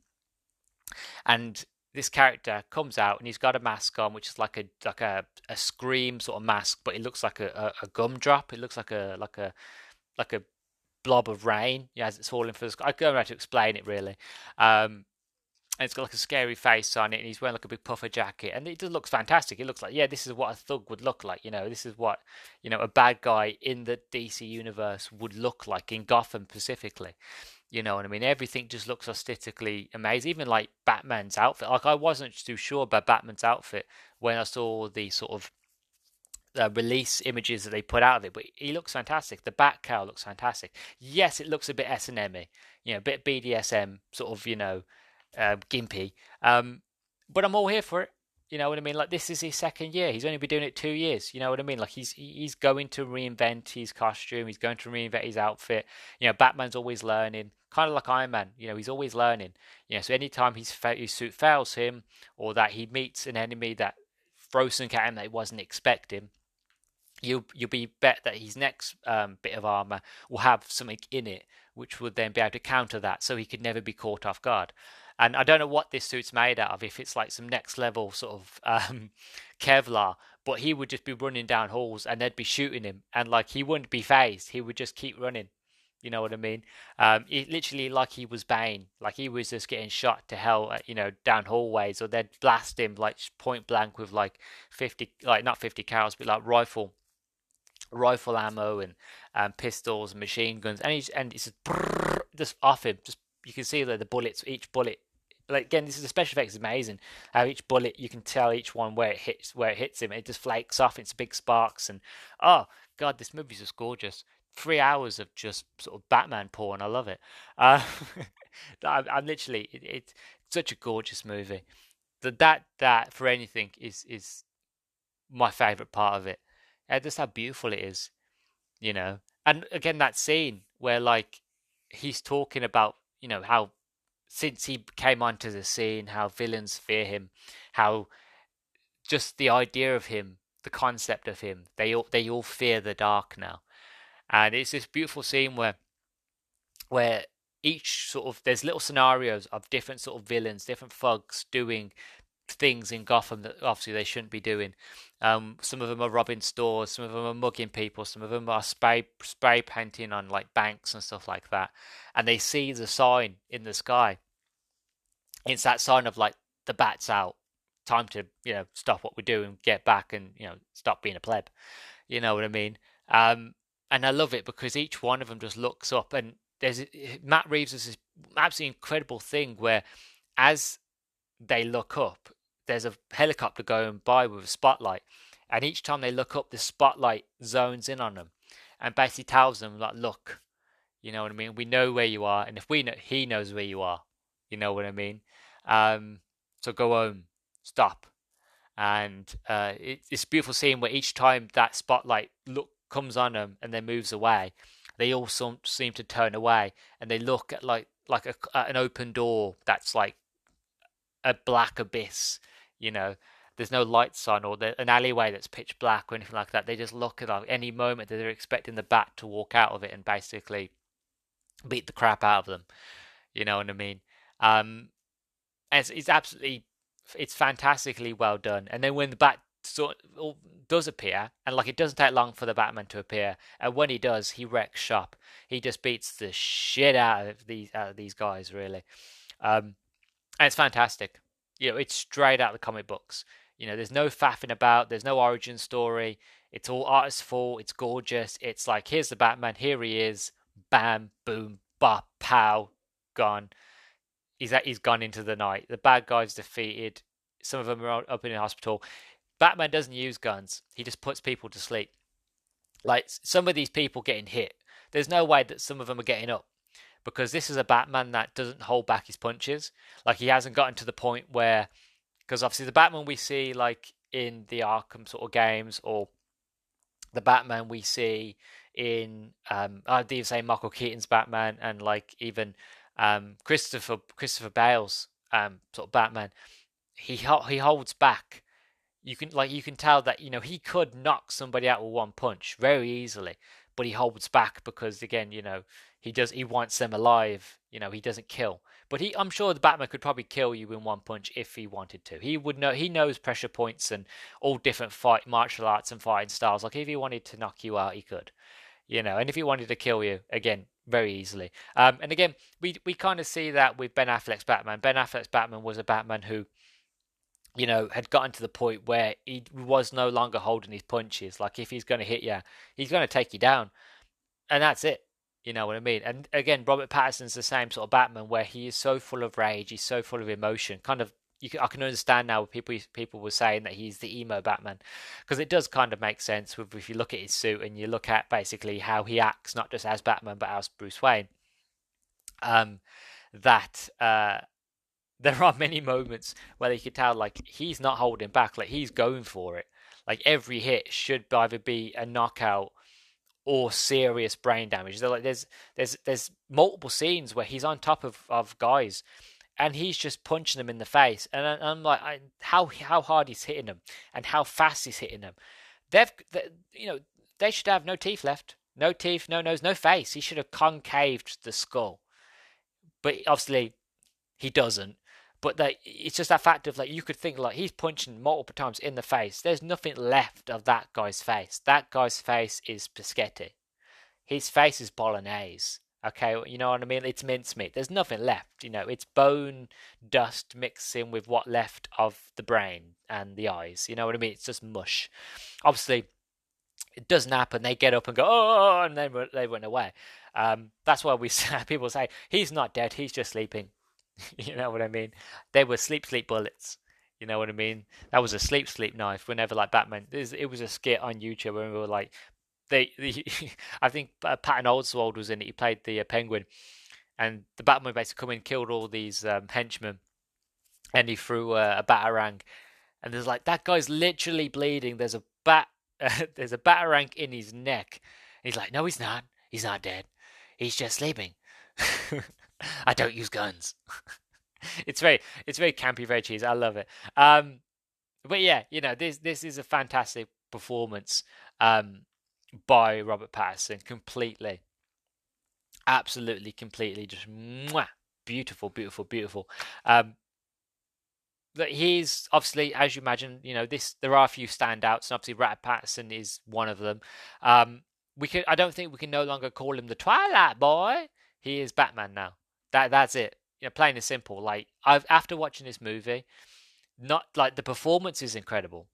[SPEAKER 2] And this character comes out and he's got a mask on, which is like a like a, a scream sort of mask, but it looks like a, a, a gumdrop. It looks like a like a like a blob of rain as it's falling for the sky. I don't know how to explain it really. Um, and it's got like a scary face on it, and he's wearing like a big puffer jacket, and it just looks fantastic. It looks like, yeah, this is what a thug would look like. You know, this is what you know a bad guy in the DC universe would look like in Gotham specifically. You know what I mean? Everything just looks aesthetically amazing. Even like Batman's outfit. Like I wasn't too sure about Batman's outfit when I saw the sort of uh, release images that they put out of it, but he looks fantastic. The Bat cowl looks fantastic. Yes, it looks a bit S and M, you know, a bit BDSM, sort of, you know, uh, gimpy. Um, but I'm all here for it. You know what I mean? Like this is his second year. He's only been doing it two years. You know what I mean? Like he's he's going to reinvent his costume. He's going to reinvent his outfit. You know, Batman's always learning, kind of like Iron Man. You know, he's always learning. You know, so anytime his his suit fails him, or that he meets an enemy that throws something at him that he wasn't expecting, you you'll be bet that his next um, bit of armor will have something in it which would then be able to counter that, so he could never be caught off guard. And I don't know what this suit's made out of, if it's like some next level sort of um, Kevlar, but he would just be running down halls and they'd be shooting him, and like he wouldn't be fazed. He would just keep running. You know what I mean? Um, it, literally like he was Bane, like he was just getting shot to hell, you know, down hallways, or they'd blast him like point blank with like fifty, like not fifty cows, but like rifle, rifle ammo and um, pistols, and machine guns, and he's and it's just, just off him. Just you can see that the bullets, each bullet like again, this is the special effects is amazing. How each bullet you can tell each one where it hits where it hits him. It just flakes off. It's big sparks and oh god, this movie's just gorgeous. Three hours of just sort of Batman porn. I love it. Uh, I'm, I'm, literally it, it's such a gorgeous movie. That that that for anything is is my favorite part of it. And just how beautiful it is, you know. And again, that scene where like he's talking about you know how since he came onto the scene, how villains fear him, how just the idea of him, the concept of him, they all they all fear the dark now, and it's this beautiful scene where where each sort of there's little scenarios of different sort of villains, different thugs doing things in Gotham that obviously they shouldn't be doing. Um, some of them are robbing stores, some of them are mugging people, some of them are spray spray painting on like banks and stuff like that. And they see the sign in the sky. It's that sign of like the bats out, time to you know stop what we're doing, get back, and you know stop being a pleb. You know what I mean? Um, and I love it because each one of them just looks up, and there's Matt Reeves is this absolutely incredible thing where as they look up, there's a helicopter going by with a spotlight, and each time they look up, the spotlight zones in on them, and basically tells them like, "Look, you know what I mean? We know where you are, and if we know, he knows where you are. You know what I mean? Um, so go home, stop." And uh, it, it's beautiful seeing where each time that spotlight look comes on them and then moves away, they all seem to turn away and they look at like like a, an open door that's like a black abyss you know there's no lights on or an alleyway that's pitch black or anything like that they just look at like, any moment that they're expecting the bat to walk out of it and basically beat the crap out of them you know what i mean um it's, it's absolutely it's fantastically well done and then when the bat sort of does appear, and like it doesn't take long for the Batman to appear, and when he does, he wrecks shop. He just beats the shit out of these out of these guys, really. Um, and it's fantastic. You know, it's straight out of the comic books. You know, there's no faffing about. There's no origin story. It's all artist's fault. It's gorgeous. It's like here's the Batman. Here he is. Bam, boom, bop, pow, gone. He's he's gone into the night. The bad guys defeated. Some of them are up in the hospital. Batman doesn't use guns. He just puts people to sleep. Like some of these people getting hit, there's no way that some of them are getting up because this is a Batman that doesn't hold back his punches. Like he hasn't gotten to the point where, because obviously the Batman we see like in the Arkham sort of games or the Batman we see in um I'd even say Michael Keaton's Batman and like even um Christopher Christopher Bale's um sort of Batman, he he holds back you can like you can tell that you know he could knock somebody out with one punch very easily, but he holds back because again you know he does he wants them alive. You know he doesn't kill, but he I'm sure the Batman could probably kill you in one punch if he wanted to. He would know he knows pressure points and all different fight martial arts and fighting styles. Like if he wanted to knock you out, he could. You know, and if he wanted to kill you, again, very easily. Um, and again, we we kind of see that with Ben Affleck's Batman. Ben Affleck's Batman was a Batman who you know, had gotten to the point where he was no longer holding his punches. Like if he's going to hit you, he's going to take you down, and that's it. You know what I mean? And again, Robert Pattinson's the same sort of Batman, where he is so full of rage, he's so full of emotion. Kind of, you can, I can understand now people people were saying that he's the emo Batman, because it does kind of make sense with, if you look at his suit and you look at basically how he acts, not just as Batman but as Bruce Wayne. Um, that uh there are many moments where you could tell like he's not holding back, like he's going for it. Like every hit should either be a knockout or serious brain damage. like there's there's there's multiple scenes where he's on top of, of guys and he's just punching them in the face. And I'm like, I, how how hard he's hitting them and how fast he's hitting them. They've, they, you know, they should have no teeth left, no teeth, no nose, no face. He should have concaved the skull, but obviously he doesn't. But that it's just that fact of like you could think like he's punching multiple times in the face. There's nothing left of that guy's face. That guy's face is biscotti. His face is bolognese. Okay, you know what I mean? It's mincemeat. There's nothing left. You know, it's bone dust mixing with what left of the brain and the eyes. You know what I mean? It's just mush. Obviously, it doesn't happen. They get up and go, oh, and then they run away. Um, that's why we people say he's not dead. He's just sleeping. you know what I mean? They were sleep sleep bullets. You know what I mean? That was a sleep sleep knife. Whenever like Batman, it was a skit on YouTube where we were like, they, they I think uh, Patton Oswalt was in it. He played the uh, Penguin, and the Batman basically come in, killed all these um, henchmen, and he threw uh, a batarang, and there's like that guy's literally bleeding. There's a bat, there's a batarang in his neck. And he's like, no, he's not. He's not dead. He's just sleeping. I don't use guns. it's very it's very campy, very cheesy. I love it. Um, but yeah, you know this this is a fantastic performance um, by Robert Pattinson. Completely, absolutely, completely, just mwah, beautiful, beautiful, beautiful. Um, that he's obviously, as you imagine, you know, this there are a few standouts, and obviously Rat Pattinson is one of them. Um, we can, I don't think we can no longer call him the Twilight Boy. He is Batman now. That that's it. You know, plain and simple. Like I've after watching this movie, not like the performance is incredible.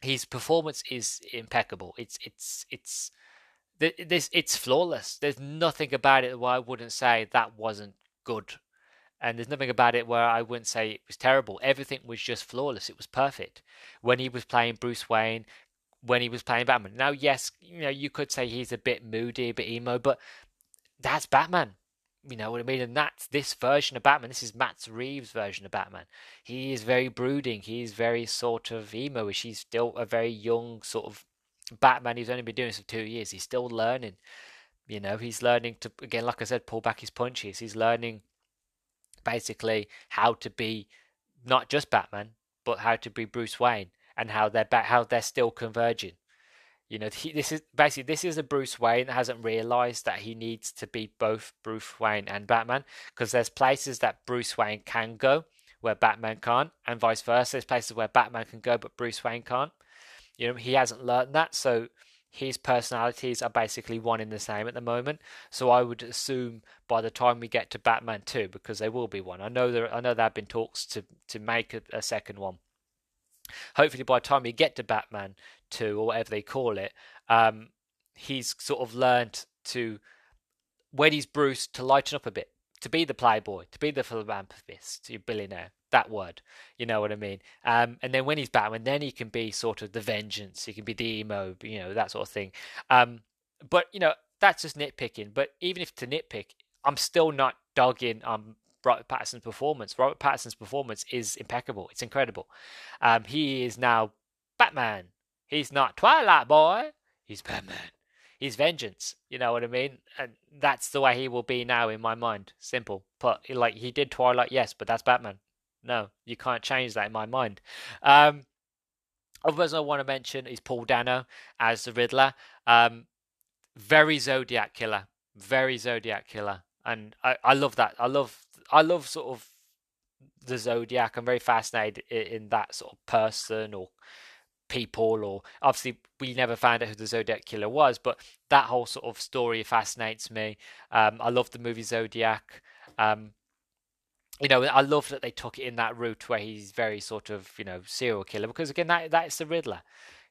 [SPEAKER 2] His performance is impeccable. It's it's it's this it's flawless. There's nothing about it where I wouldn't say that wasn't good and there's nothing about it where I wouldn't say it was terrible. Everything was just flawless. It was perfect. When he was playing Bruce Wayne, when he was playing Batman. Now, yes, you know, you could say he's a bit moody, a bit emo, but that's Batman. You know what I mean? And that's this version of Batman. This is Matt Reeves' version of Batman. He is very brooding. He's very sort of emo-ish. He's still a very young sort of Batman. He's only been doing this for two years. He's still learning. You know, he's learning to again, like I said, pull back his punches. He's learning basically how to be not just Batman, but how to be Bruce Wayne and how they're ba- how they're still converging. You know, he, this is basically this is a Bruce Wayne that hasn't realized that he needs to be both Bruce Wayne and Batman because there's places that Bruce Wayne can go where Batman can't, and vice versa. There's places where Batman can go but Bruce Wayne can't. You know, he hasn't learned that, so his personalities are basically one in the same at the moment. So I would assume by the time we get to Batman 2, because there will be one. I know there I know there have been talks to to make a, a second one. Hopefully by the time we get to Batman 2 or whatever they call it, um, he's sort of learned to when he's Bruce to lighten up a bit, to be the playboy, to be the philanthropist, to billionaire, that word. You know what I mean? Um, and then when he's Batman, then he can be sort of the vengeance. He can be the emo, you know, that sort of thing. Um, but you know, that's just nitpicking. But even if to nitpick, I'm still not dogging um Robert Pattinson's performance. Robert Pattinson's performance is impeccable. It's incredible. Um, he is now Batman. He's not Twilight Boy. He's Batman. He's vengeance. You know what I mean? And that's the way he will be now in my mind. Simple. But like he did Twilight, yes, but that's Batman. No, you can't change that in my mind. Um, others I want to mention is Paul Dano as the Riddler. Um, very Zodiac killer, very Zodiac killer, and I, I love that. I love I love sort of the Zodiac. I'm very fascinated in, in that sort of person or people or obviously we never found out who the zodiac killer was but that whole sort of story fascinates me um, i love the movie zodiac um, you know, I love that they took it in that route where he's very sort of, you know, serial killer because again, that that's the Riddler.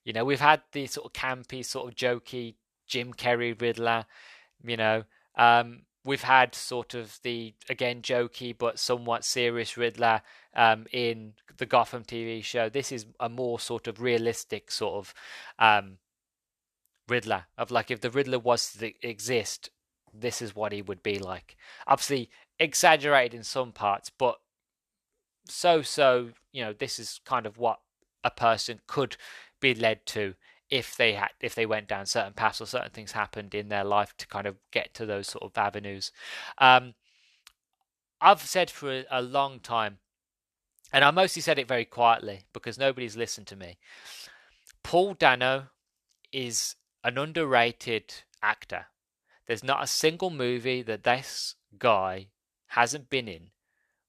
[SPEAKER 2] You know, we've had the sort of campy, sort of jokey Jim Carrey Riddler. You know, um, we've had sort of the again jokey but somewhat serious Riddler um, in the Gotham TV show. This is a more sort of realistic sort of um, Riddler of like if the Riddler was to exist, this is what he would be like. Obviously, exaggerated in some parts, but so so, you know, this is kind of what a person could be led to if they had if they went down certain paths or certain things happened in their life to kind of get to those sort of avenues. Um, I've said for a, a long time, and I mostly said it very quietly because nobody's listened to me. Paul Dano is an underrated actor. There's not a single movie that this guy hasn't been in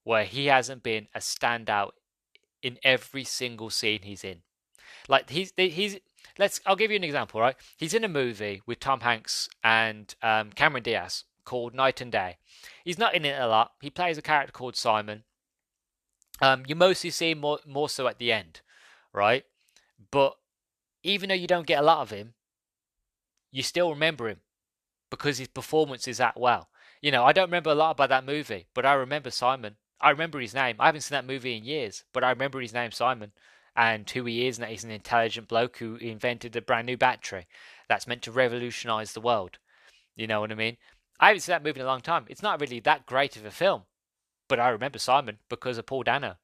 [SPEAKER 2] where he hasn't been a standout in every single scene he's in. Like he's he's let's I'll give you an example, right? He's in a movie with Tom Hanks and um, Cameron Diaz called Knight and Day. He's not in it a lot. He plays a character called Simon. Um, you mostly see him more more so at the end, right? But even though you don't get a lot of him, you still remember him because his performance is that well. You know, I don't remember a lot about that movie, but I remember Simon. I remember his name. I haven't seen that movie in years, but I remember his name, Simon, and who he is, and that he's an intelligent bloke who invented a brand new battery that's meant to revolutionize the world. You know what I mean? I haven't seen that movie in a long time. It's not really that great of a film, but I remember Simon because of Paul Dano.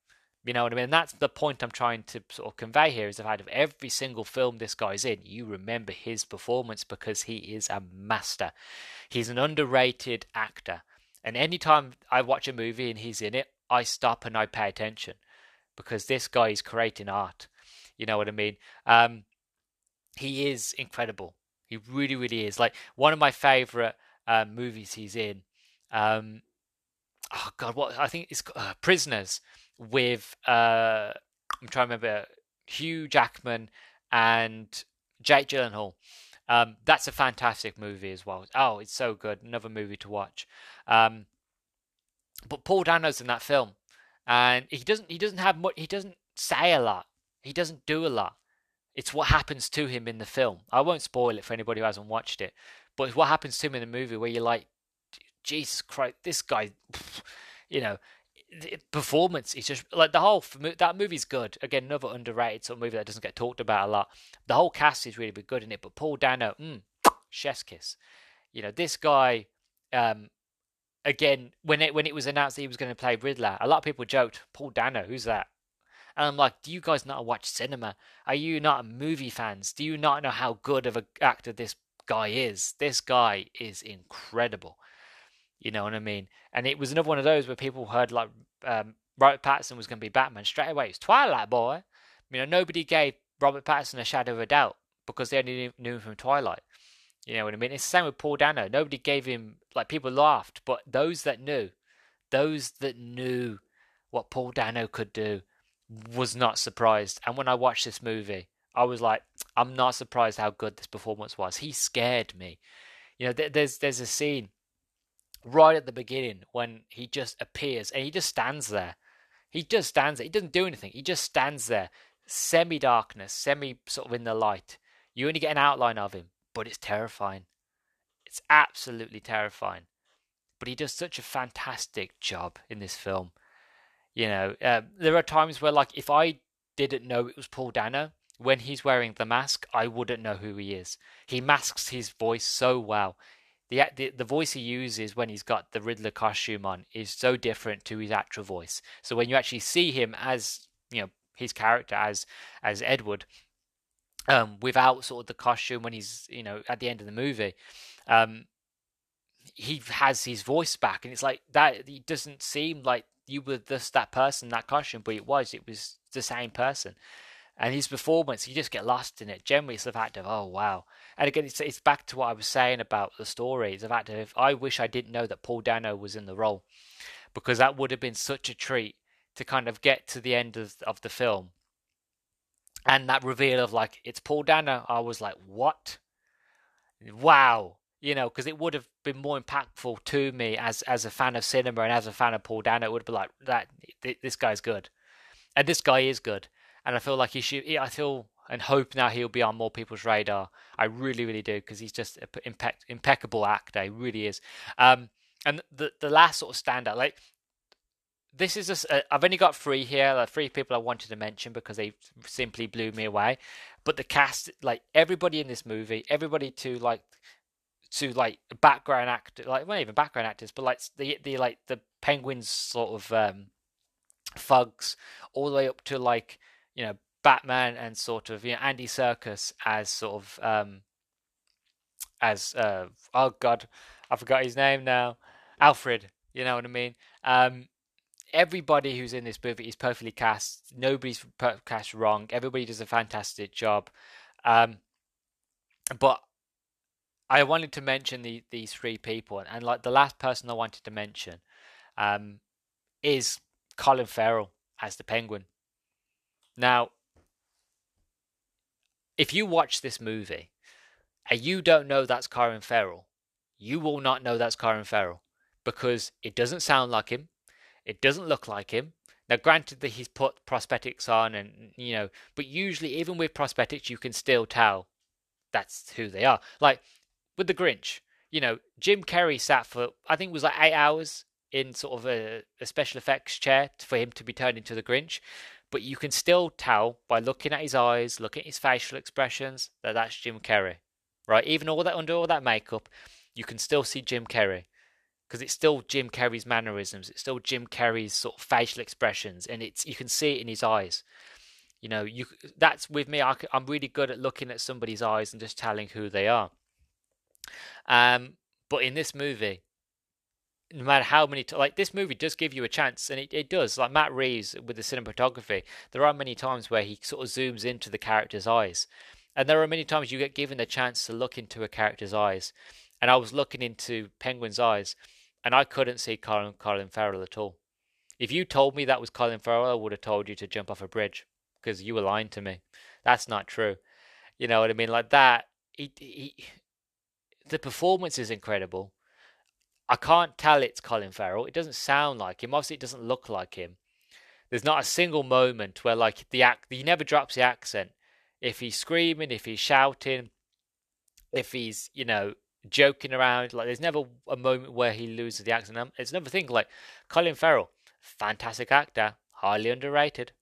[SPEAKER 2] You know what I mean? And that's the point I'm trying to sort of convey here is the fact of every single film this guy's in, you remember his performance because he is a master. He's an underrated actor. And anytime I watch a movie and he's in it, I stop and I pay attention because this guy is creating art. You know what I mean? Um, he is incredible. He really, really is. Like one of my favorite uh, movies he's in. Um, oh God, what I think it's uh, Prisoners with uh, I'm trying to remember Hugh Jackman and Jake Gyllenhaal. Um, that's a fantastic movie as well. Oh, it's so good. Another movie to watch. Um, but Paul Dano's in that film, and he doesn't he doesn't have much. He doesn't say a lot. He doesn't do a lot. It's what happens to him in the film. I won't spoil it for anybody who hasn't watched it, but it's what happens to him in the movie where you're like, Jesus Christ, this guy, you know, performance is just like the whole that movie's good. Again, another underrated sort of movie that doesn't get talked about a lot. The whole cast is really good in it, but Paul Dano, mm, chef's kiss. You know, this guy, um, again, when it when it was announced that he was going to play Riddler, a lot of people joked, "Paul Dano, who's that?" And I'm like, "Do you guys not watch cinema? Are you not movie fans? Do you not know how good of an actor this guy is? This guy is incredible." You know what I mean? And it was another one of those where people heard like um, Robert Pattinson was going to be Batman straight away. It's Twilight boy. You know, nobody gave Robert Pattinson a shadow of a doubt because they only knew him from Twilight. You know what I mean? It's the same with Paul Dano. Nobody gave him like people laughed, but those that knew, those that knew what Paul Dano could do, was not surprised. And when I watched this movie, I was like, I'm not surprised how good this performance was. He scared me. You know, there's there's a scene right at the beginning when he just appears and he just stands there. He just stands there. He doesn't do anything. He just stands there, semi darkness, semi sort of in the light. You only get an outline of him, but it's terrifying. It's absolutely terrifying. But he does such a fantastic job in this film. You know, uh, there are times where, like, if I didn't know it was Paul Dano, when he's wearing the mask, I wouldn't know who he is. He masks his voice so well the, the the voice he uses when he's got the Riddler costume on is so different to his actual voice. So when you actually see him as you know his character as as Edward, um, without sort of the costume when he's you know at the end of the movie, um, he has his voice back, and it's like that. It doesn't seem like you were just that person, that costume, but it was. It was the same person and his performance, you just get lost in it. Generally, it's the fact of, oh, wow. And again, it's, it's back to what I was saying about the story. It's the fact of, I wish I didn't know that Paul Dano was in the role because that would have been such a treat to kind of get to the end of, of the film. And that reveal of, like, it's Paul Dano, I was like, what? Wow. You know, because it would have been more impactful to me as as a fan of cinema and as a fan of Paul Dano. It would be like, that, this guy's good. And this guy is good and I feel like he should. I feel and hope now he'll be on more people's radar. I really, really do because he's just an impe- impeccable actor. He really is. Um, and the the last sort of standout, like this is just, uh, I've only got three here, like three people I wanted to mention because they simply blew me away. But the cast, like everybody in this movie, everybody to like to like background actor, like well, not even background actors, but like the the like the penguins sort of um thugs, all the way up to like you know Batman and sort of you know Andy Serkis as sort of um as uh oh god I forgot his name now Alfred you know what I mean um everybody who's in this movie is perfectly cast. Nobody's cast wrong. Everybody does a fantastic job. Um but I wanted to mention the, these three people and, and like the last person I wanted to mention um is Colin Farrell as the Penguin. Now, if you watch this movie and you don't know that's Colin Farrell, you will not know that's Colin Farrell because it doesn't sound like him, it doesn't look like him. Now, granted that he's put prosthetics on, and you know, but usually, even with prosthetics, you can still tell that's who they are. Like with the Grinch, you know, Jim Carrey sat for I think it was like eight hours in sort of a, a special effects chair for him to be turned into the Grinch but you can still tell by looking at his eyes, looking at his facial expressions, that that's Jim Carrey, right? Even all that under all that makeup, you can still see Jim Carrey because it's still Jim Carrey's mannerisms, it's still Jim Carrey's sort of facial expressions, and it's you can see it in his eyes. You know, you that's with me. I, am really good at looking at somebody's eyes and just telling who they are. Um, but in this movie, no matter how many t- like this movie does give you a chance and it, it does like matt reeves with the cinematography there are many times where he sort of zooms into the character's eyes and there are many times you get given the chance to look into a character's eyes and i was looking into penguin's eyes and i couldn't see colin, colin farrell at all If you told me that was Colin Farrell, I would have told you to jump off a bridge because you were lying to me. That's not true. You know what I mean? Like that. He, he, the performance is incredible. I can't tell it's Colin Farrell. It doesn't sound like him. Obviously, it doesn't look like him. There's not a single moment where like the act he never drops the accent. If he's screaming, if he's shouting, if he's you know joking around, like there's never a moment where he loses the accent. Um, it's another thing like Colin Farrell, fantastic actor, highly underrated,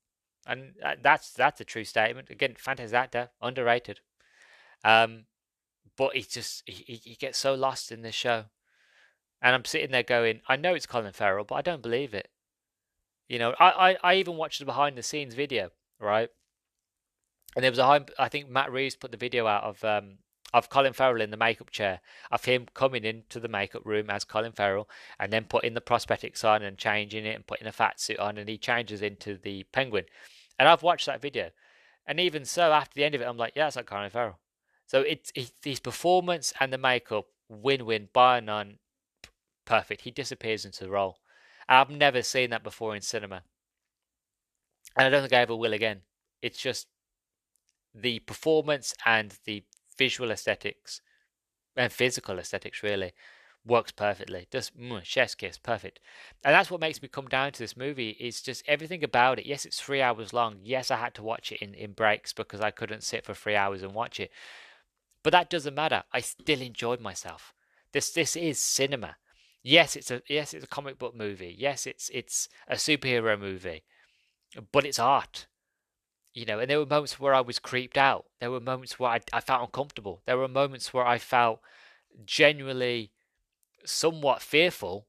[SPEAKER 2] and uh, that's that's a true statement. Again, fantastic actor, underrated. Um, but he just he, he gets so lost in this show, and I'm sitting there going, I know it's Colin Farrell, but I don't believe it. You know, I, I, I even watched the behind the scenes video, right? And there was a I think Matt Reeves put the video out of um of Colin Farrell in the makeup chair, of him coming into the makeup room as Colin Farrell, and then putting the prosthetics on and changing it and putting a fat suit on, and he changes into the penguin. And I've watched that video, and even so, after the end of it, I'm like, yeah, it's like Colin Farrell. So it's, his performance and the makeup win-win, by none, perfect. He disappears into the role. I've never seen that before in cinema. And I don't think I ever will again. It's just the performance and the visual aesthetics and physical aesthetics really works perfectly. Just mm, chef's kiss, perfect. And that's what makes me come down to this movie is just everything about it. Yes, it's three hours long. Yes, I had to watch it in, in breaks because I couldn't sit for three hours and watch it. But that doesn't matter. I still enjoyed myself. This this is cinema. Yes, it's a yes, it's a comic book movie. Yes, it's it's a superhero movie, but it's art. You know, and there were moments where I was creeped out. There were moments where I, I felt uncomfortable. There were moments where I felt genuinely somewhat fearful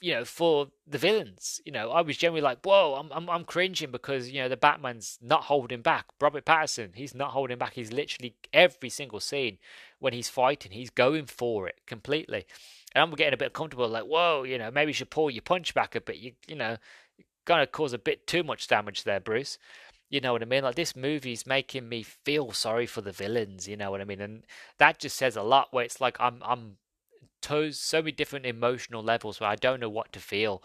[SPEAKER 2] you know, for the villains. You know, I was generally like, whoa, I'm, I'm, I'm cringing because, you know, the Batman's not holding back. Robert Pattinson, he's not holding back. He's literally every single scene when he's fighting, he's going for it completely. And I'm getting a bit comfortable, like, whoa, you know, maybe you should pull your punch back a bit. You, you know, gonna cause a bit too much damage there, Bruce. You know what I mean? Like this movie's making me feel sorry for the villains. You know what I mean? And that just says a lot. Where it's like I'm I'm to so many different emotional levels where I don't know what to feel,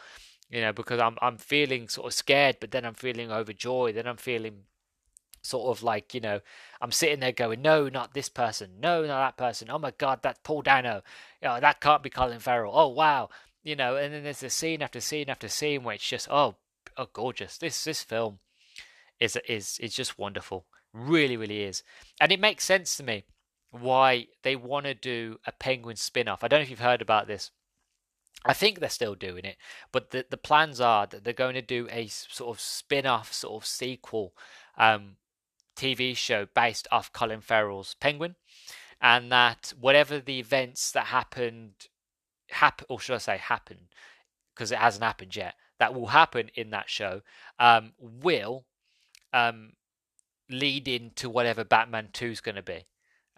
[SPEAKER 2] you know, because I'm I'm feeling sort of scared, but then I'm feeling overjoyed, then I'm feeling sort of like you know I'm sitting there going, no, not this person, no, not that person. Oh my God, that's Paul Dano. Know, that can't be Colin Farrell. Oh wow, you know. And then there's a scene after scene after scene where it's just oh, oh gorgeous. This this film is is is just wonderful. Really, really is, and it makes sense to me why they want to do a Penguin spin off. I don't know if you've heard about this. I think they're still doing it, but the, the plans are that they're going to do a sort of spin off, sort of sequel um, TV show based off Colin Farrell's Penguin. And that whatever the events that happened, happen, or should I say happen, because it hasn't happened yet, that will happen in that show, um, will um, lead into whatever Batman 2 is going to be.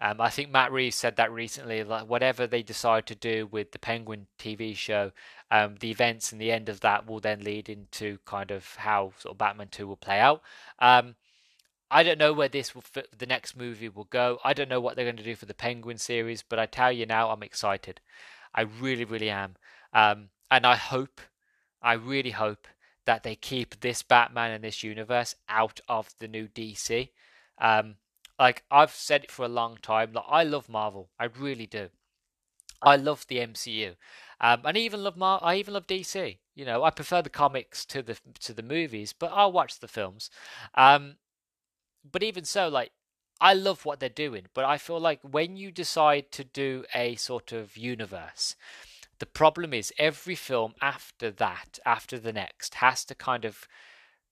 [SPEAKER 2] Um, I think Matt Reeves said that recently. Like whatever they decide to do with the Penguin TV show, um, the events and the end of that will then lead into kind of how sort of Batman Two will play out. Um, I don't know where this will fit, the next movie will go. I don't know what they're going to do for the Penguin series, but I tell you now, I'm excited. I really, really am, um, and I hope, I really hope that they keep this Batman and this universe out of the new DC. Um, like I've said it for a long time. Like I love Marvel, I really do. I love the MCU, um, and I even love Mar- I even love DC. You know, I prefer the comics to the to the movies, but I'll watch the films. Um, but even so, like I love what they're doing, but I feel like when you decide to do a sort of universe, the problem is every film after that, after the next, has to kind of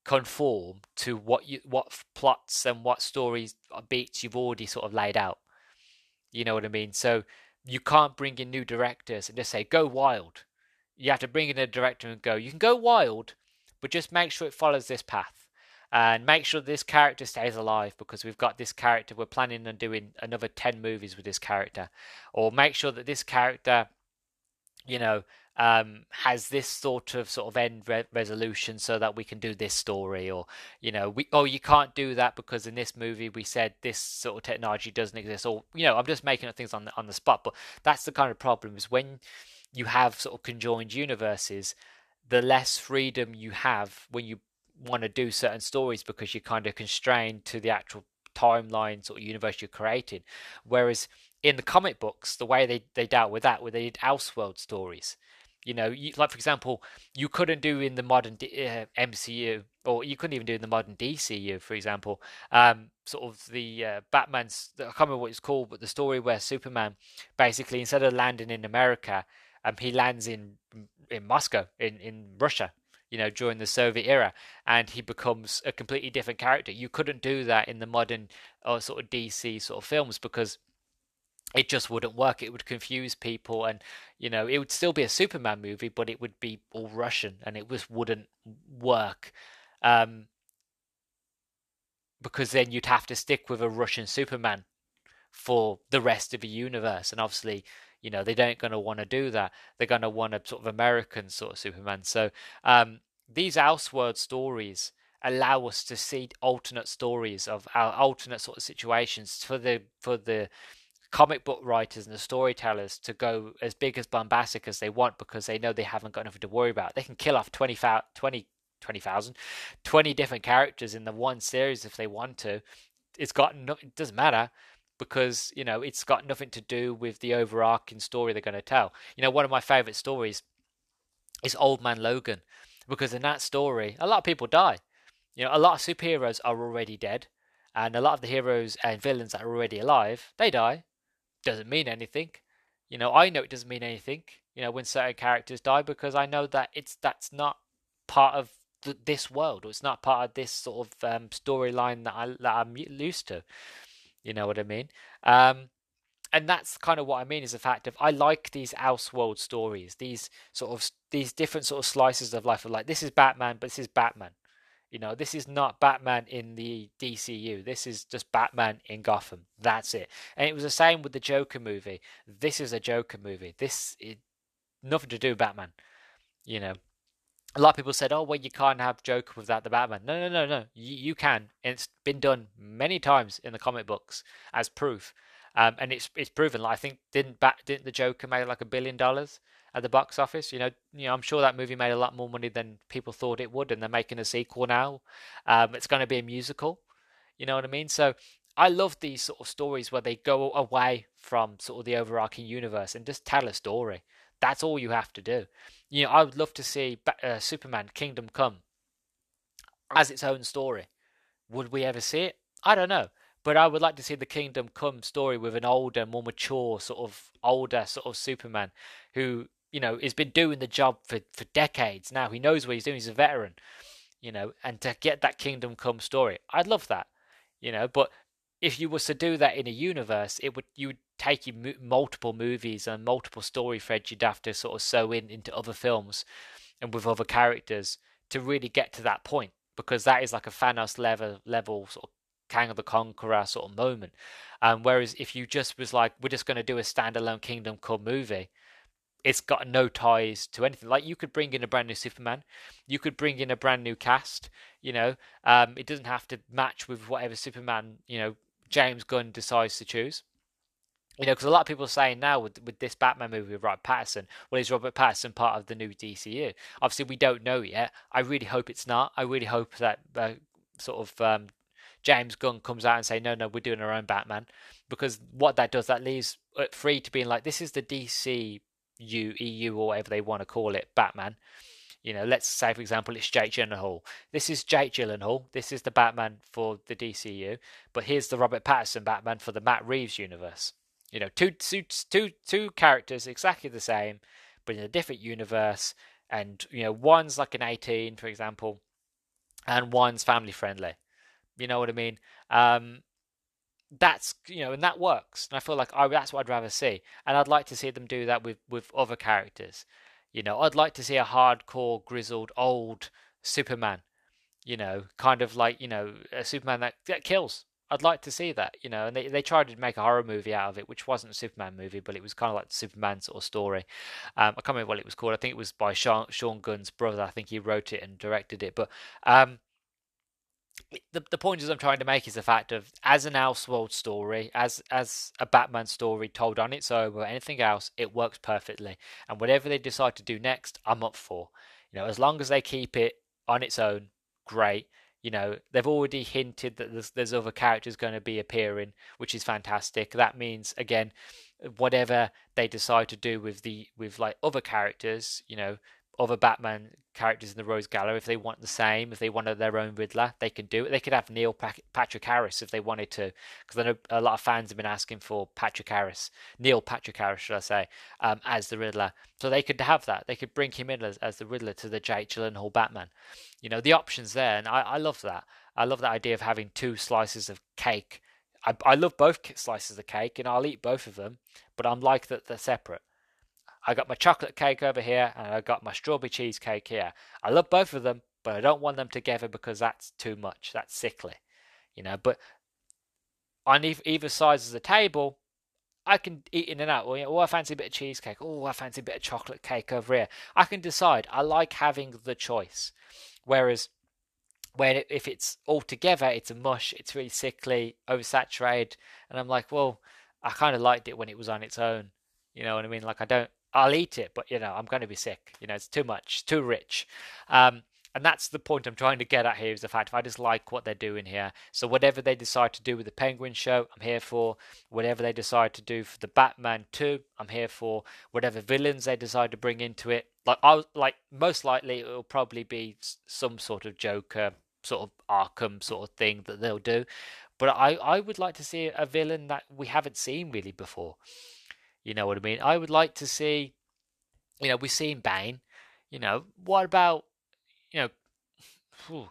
[SPEAKER 2] conform to what you what plots and what stories uh, beats you've already sort of laid out. You know what I mean? So you can't bring in new directors and just say go wild. You have to bring in a director and go. You can go wild, but just make sure it follows this path and make sure this character stays alive because we've got this character. We're planning on doing another ten movies with this character, or make sure that this character, you know, um, has this sort of sort of end re- resolution so that we can do this story or you know we oh you can't do that because in this movie we said this sort of technology doesn't exist or you know I'm just making up things on the on the spot but that's the kind of problem is when you have sort of conjoined universes the less freedom you have when you want to do certain stories because you're kind of constrained to the actual timelines or universe you're creating. Whereas in the comic books, the way they, they dealt with that, where they did Elseworld stories, you know, you, like for example, you couldn't do in the modern uh, MCU, or you couldn't even do in the modern DCU, for example, um, sort of the uh, Batman's. I can't remember what it's called, but the story where Superman basically instead of landing in America, um, he lands in in Moscow, in in Russia, you know, during the Soviet era, and he becomes a completely different character. You couldn't do that in the modern or sort of DC sort of films because it just wouldn't work. It would confuse people, and you know, it would still be a Superman movie, but it would be all Russian, and it just wouldn't work. Um, because then you'd have to stick with a Russian Superman for the rest of the universe, and obviously, you know, they don't going to want to do that. They're going to want a sort of American sort of Superman. So um, these Elseworld stories allow us to see alternate stories of our alternate sort of situations for the for the comic book writers and the storytellers to go as big as bombastic as they want because they know they haven't got nothing to worry about. They can kill off 20, 20 20,000, 20 different characters in the one series if they want to. It's got no, it doesn't matter because, you know, it's got nothing to do with the overarching story they're going to tell. You know, one of my favorite stories is Old Man Logan because in that story, a lot of people die. You know, a lot of superheroes are already dead and a lot of the heroes and villains that are already alive, they die. Doesn't mean anything. You know, I know it doesn't mean anything. You know, when certain characters die because I know that it's that's not part of th- this world, or it's not part of this sort of um, storyline that I that I'm used to. You know what I mean? Um, and that's kind of what I mean is the fact of I like these Elseworld stories, these sort of these different sort of slices of life of like this is Batman, but this is Batman. You know, this is not Batman in the DCU. This is just Batman in Gotham. That's it. And it was the same with the Joker movie. This is a Joker movie. This is nothing to do with Batman. You know, a lot of people said, "Oh, well, you can't have Joker without the Batman." No, no, no, no. You, you can. And it's been done many times in the comic books as proof, um, and it's it's proven. Like, I think didn't Bat didn't the Joker make like a billion dollars at the box office? You know, you know, I'm sure that movie made a lot more money than people thought it would, and they're making a sequel now. Um, it's going to be a musical. You know what I mean? So I love these sort of stories where they go away from sort of the overarching universe and just tell a story. That's all you have to do. You know, I would love to see uh, Superman Kingdom Come as its own story. Would we ever see it? I don't know. But I would like to see the Kingdom Come story with an older, more mature, sort of older sort of Superman who, you know, he's been doing the job for, for decades now. He knows what he's doing. He's a veteran, you know, and to get that Kingdom Come story, I'd love that, you know. But if you was to do that in a universe, it would you would take you multiple movies and multiple story threads you'd have to sort of sew in into other films and with other characters to really get to that point because that is like a Thanos level level sort of Kang of the Conqueror sort of moment. Um, whereas if you just was like, we're just going to do a standalone Kingdom Come movie, it's got no ties to anything. Like you could bring in a brand new Superman, you could bring in a brand new cast. You know, um, it doesn't have to match with whatever Superman you know James Gunn decides to choose. You know, because a lot of people are saying now with with this Batman movie with Robert Pattinson, well, is Robert Pattinson part of the new DCU? Obviously, we don't know yet. I really hope it's not. I really hope that uh, sort of um, James Gunn comes out and say, no, no, we're doing our own Batman, because what that does, that leaves it free to being like, this is the DCU, EU, or whatever they want to call it, Batman. You know, let's say, for example, it's Jake Gyllenhaal. This is Jake Gyllenhaal. This is the Batman for the DCU. But here's the Robert Pattinson Batman for the Matt Reeves universe. You know, two, two, two, two characters exactly the same, but in a different universe. And, you know, one's like an 18, for example, and one's family friendly. You know what I mean? Um, that's you know, and that works. And I feel like I, that's what I'd rather see, and I'd like to see them do that with with other characters. You know, I'd like to see a hardcore, grizzled, old Superman. You know, kind of like you know a Superman that, that kills. I'd like to see that. You know, and they they tried to make a horror movie out of it, which wasn't a Superman movie, but it was kind of like the Superman sort of story. Um, I can't remember what it was called. I think it was by Sean, Sean Gunn's brother. I think he wrote it and directed it. But um, the the point is I'm trying to make is the fact of as an Elseworld story, as as a Batman story told on its own or anything else, it works perfectly. And whatever they decide to do next, I'm up for. You know, as long as they keep it on its own, great. You know, they've already hinted that there's, there's other characters going to be appearing, which is fantastic. That means again, whatever they decide to do with the with like other characters, you know, other Batman characters in the Rogues Gallery, if they want the same, if they wanted their own Riddler, they can do it. They could have Neil Patrick Harris if they wanted to, because I know a lot of fans have been asking for Patrick Harris, Neil Patrick Harris, should I say, um, as the Riddler. So they could have that. They could bring him in as, as the Riddler to the Jake Gyllenhaal Batman. You know, the options there, and I, I love that. I love that idea of having two slices of cake. I, I love both slices of cake, and I'll eat both of them, but I'm like that they're separate. I got my chocolate cake over here and I got my strawberry cheesecake here. I love both of them, but I don't want them together because that's too much. That's sickly. You know, but on either sides of the table, I can eat in and out. Well, you know, oh, I fancy a bit of cheesecake. Oh, I fancy a bit of chocolate cake over here. I can decide. I like having the choice. Whereas, when it, if it's all together, it's a mush. It's really sickly, oversaturated, and I'm like, well, I kind of liked it when it was on its own. You know what I mean? Like I don't. I'll eat it, but you know, I'm going to be sick. You know, it's too much, too rich. Um, and that's the point I'm trying to get at here is the fact if I just like what they're doing here. So whatever they decide to do with the Penguin show, I'm here for. Whatever they decide to do for the Batman 2, I'm here for. Whatever villains they decide to bring into it, like I like most likely it will probably be some sort of Joker, sort of Arkham sort of thing that they'll do. But I I would like to see a villain that we haven't seen really before. You know what I mean? I would like to see, you know, we've seen Bane. You know, what about, you know, whew,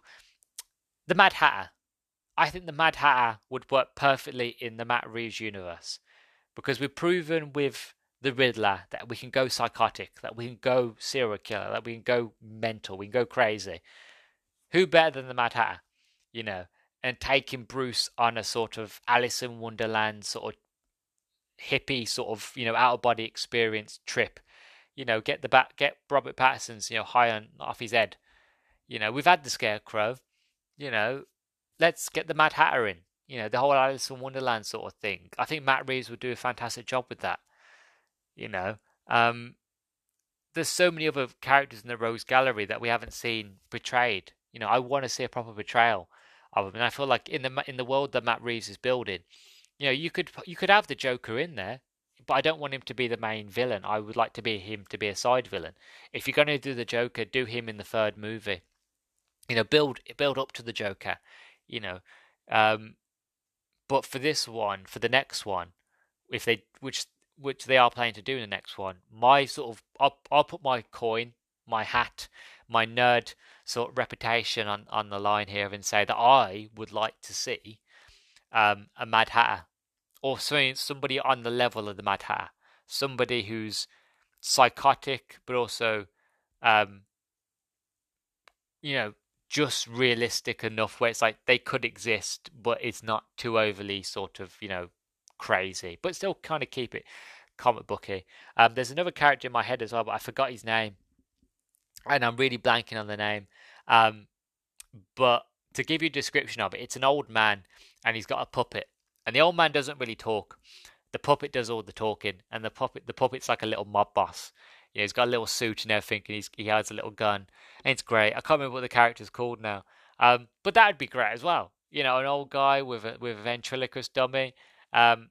[SPEAKER 2] the Mad Hatter? I think the Mad Hatter would work perfectly in the Matt Reeves universe because we've proven with the Riddler that we can go psychotic, that we can go serial killer, that we can go mental, we can go crazy. Who better than the Mad Hatter, you know, and taking Bruce on a sort of Alice in Wonderland sort of hippie sort of you know out of body experience trip. You know, get the back, get Robert Pattinson's you know high on off his head. You know, we've had the Scarecrow. You know, let's get the Mad Hatter in. You know, the whole Alice in Wonderland sort of thing. I think Matt Reeves would do a fantastic job with that. You know, um, there's so many other characters in the Rogues Gallery that we haven't seen portrayed. You know, I want to see a proper portrayal of them, and I feel like in the in the world that Matt Reeves is building, you know, you could you could have the Joker in there, but I don't want him to be the main villain. I would like to be him to be a side villain. If you're going to do the Joker, do him in the third movie. You know, build build up to the Joker. You know, um, but for this one, for the next one, if they which which they are planning to do in the next one, my sort of I'll, I'll put my coin, my hat, my nerd sort of reputation on on the line here and say that I would like to see um, a Mad Hatter, or somebody on the level of the Mad Hatter, somebody who's psychotic but also, um, you know, just realistic enough where it's like they could exist, but it's not too overly sort of you know crazy, but still kind of keep it comic booky. Um, there's another character in my head as well, but I forgot his name, and I'm really blanking on the name. Um, but to give you a description of it, it's an old man and he's got a puppet. And the old man doesn't really talk. The puppet does all the talking, and the puppet the puppet's like a little mob boss. You know, he's got a little suit and everything, and he's, he has a little gun, and it's great. I can't remember what the character's called now, um, but that would be great as well. You know, an old guy with a with a ventriloquist dummy, um,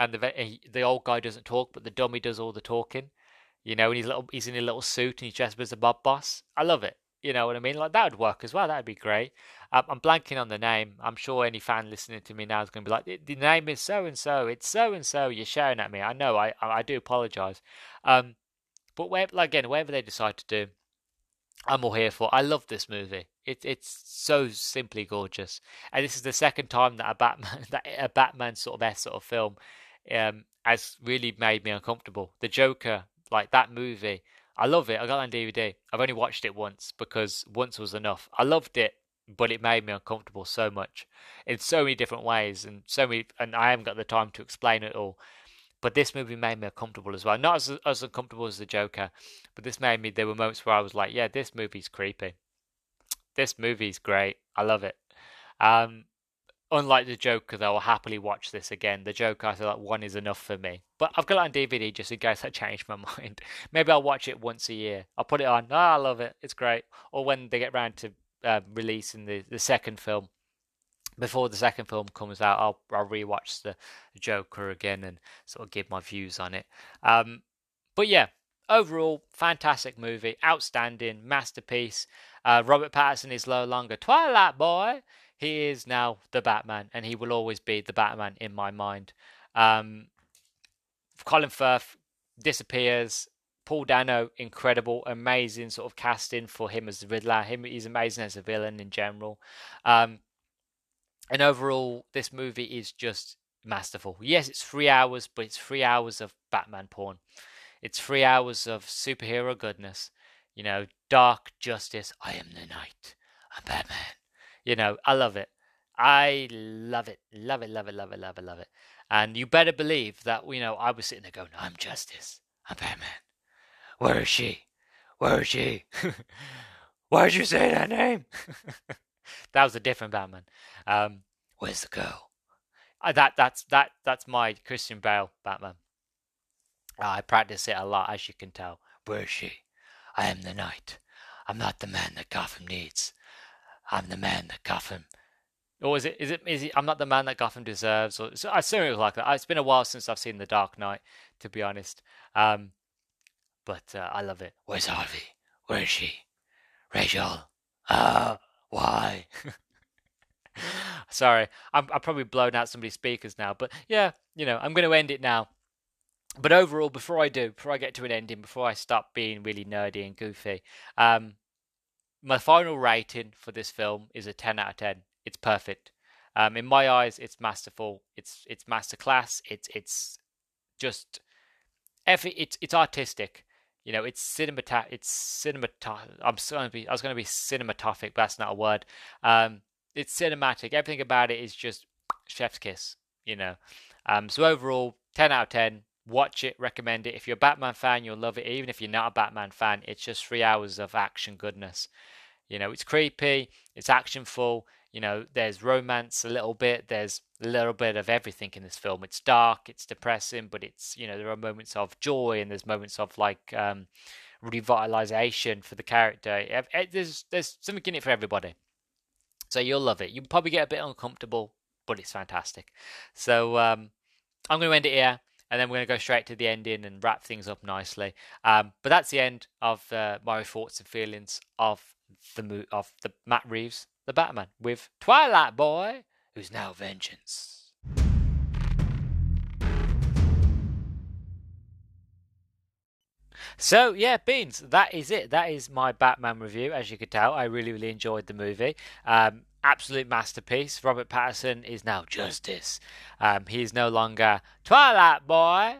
[SPEAKER 2] and the the old guy doesn't talk, but the dummy does all the talking. You know, and he's little he's in a little suit and he's dressed as a mob boss. I love it. You know what I mean? Like that would work as well. That would be great. Um, I'm blanking on the name. I'm sure any fan listening to me now is going to be like, "The name is so and so. It's so and so." You're shouting at me. I know. I I do apologise. Um, but where, like, again, whatever they decide to do, I'm all here for. I love this movie. It, it's so simply gorgeous, and this is the second time that a Batman, that a Batman sort of S sort of film, um, has really made me uncomfortable. The Joker, like that movie, I love it. I got it on DVD. I've only watched it once because once was enough. I loved it, but it made me uncomfortable so much in so many different ways and so many. And I haven't got the time to explain it all. But this movie made me uncomfortable as well. Not as as uncomfortable as the Joker, but this made me. There were moments where I was like, "Yeah, this movie's creepy. This movie's great. I love it." Um, unlike the Joker, though, I'll happily watch this again. The Joker, I feel like one is enough for me. But I've got it on DVD just in case I change my mind. Maybe I'll watch it once a year. I'll put it on. Ah, I love it. It's great. Or when they get round to uh, releasing the, the second film, before the second film comes out, I'll I'll rewatch the Joker again and sort of give my views on it. Um, but yeah, overall, fantastic movie, outstanding masterpiece. Uh, Robert Pattinson is no longer Twilight Boy. He is now the Batman, and he will always be the Batman in my mind. Um, Colin Firth disappears. Paul Dano, incredible, amazing sort of casting for him as the Riddler. Him, he's amazing as a villain in general. Um, and overall, this movie is just masterful. Yes, it's three hours, but it's three hours of Batman porn. It's three hours of superhero goodness. You know, dark justice. I am the night. I'm Batman. You know, I love it. I love it. Love it, love it, love it, love it, love it. And you better believe that, you know, I was sitting there going, I'm justice. I'm Batman. Where is she? Where is she? Why'd you say that name? that was a different Batman. Um, where's the girl? Uh, that that's that that's my Christian Bale Batman. Uh, I practice it a lot, as you can tell. Where is she? I am the knight. I'm not the man that Gotham needs. I'm the man that Gotham. Or is it? Is it? Is it? I'm not the man that Gotham deserves. Or so I assume it was like that. It's been a while since I've seen The Dark Knight, to be honest. Um, but uh, I love it. Where's Harvey? Where is she? Rachel. Ah, why? Sorry, I'm I'm probably blown out somebody's speakers now. But yeah, you know, I'm going to end it now. But overall, before I do, before I get to an ending, before I stop being really nerdy and goofy, um, my final rating for this film is a 10 out of 10. It's perfect. Um, in my eyes, it's masterful. It's it's masterclass. It's it's just every it's it's artistic. You know, it's cinemata. It's cinemat. I'm going to be. I was going to be cinematographic, but that's not a word. Um, it's cinematic. Everything about it is just chef's kiss. You know. Um, so overall, ten out of ten. Watch it. Recommend it. If you're a Batman fan, you'll love it. Even if you're not a Batman fan, it's just three hours of action goodness. You know, it's creepy. It's actionful. You know, there's romance a little bit. There's a little bit of everything in this film. It's dark, it's depressing, but it's you know there are moments of joy and there's moments of like um, revitalization for the character. There's there's something in it for everybody. So you'll love it. You'll probably get a bit uncomfortable, but it's fantastic. So um, I'm going to end it here and then we're going to go straight to the ending and wrap things up nicely. Um, but that's the end of uh, my thoughts and feelings of the of the Matt Reeves the Batman with Twilight Boy, who's now Vengeance. So yeah, Beans, that is it. That is my Batman review. As you could tell, I really, really enjoyed the movie. Um, absolute masterpiece. Robert Pattinson is now Justice. Um, he is no longer Twilight Boy.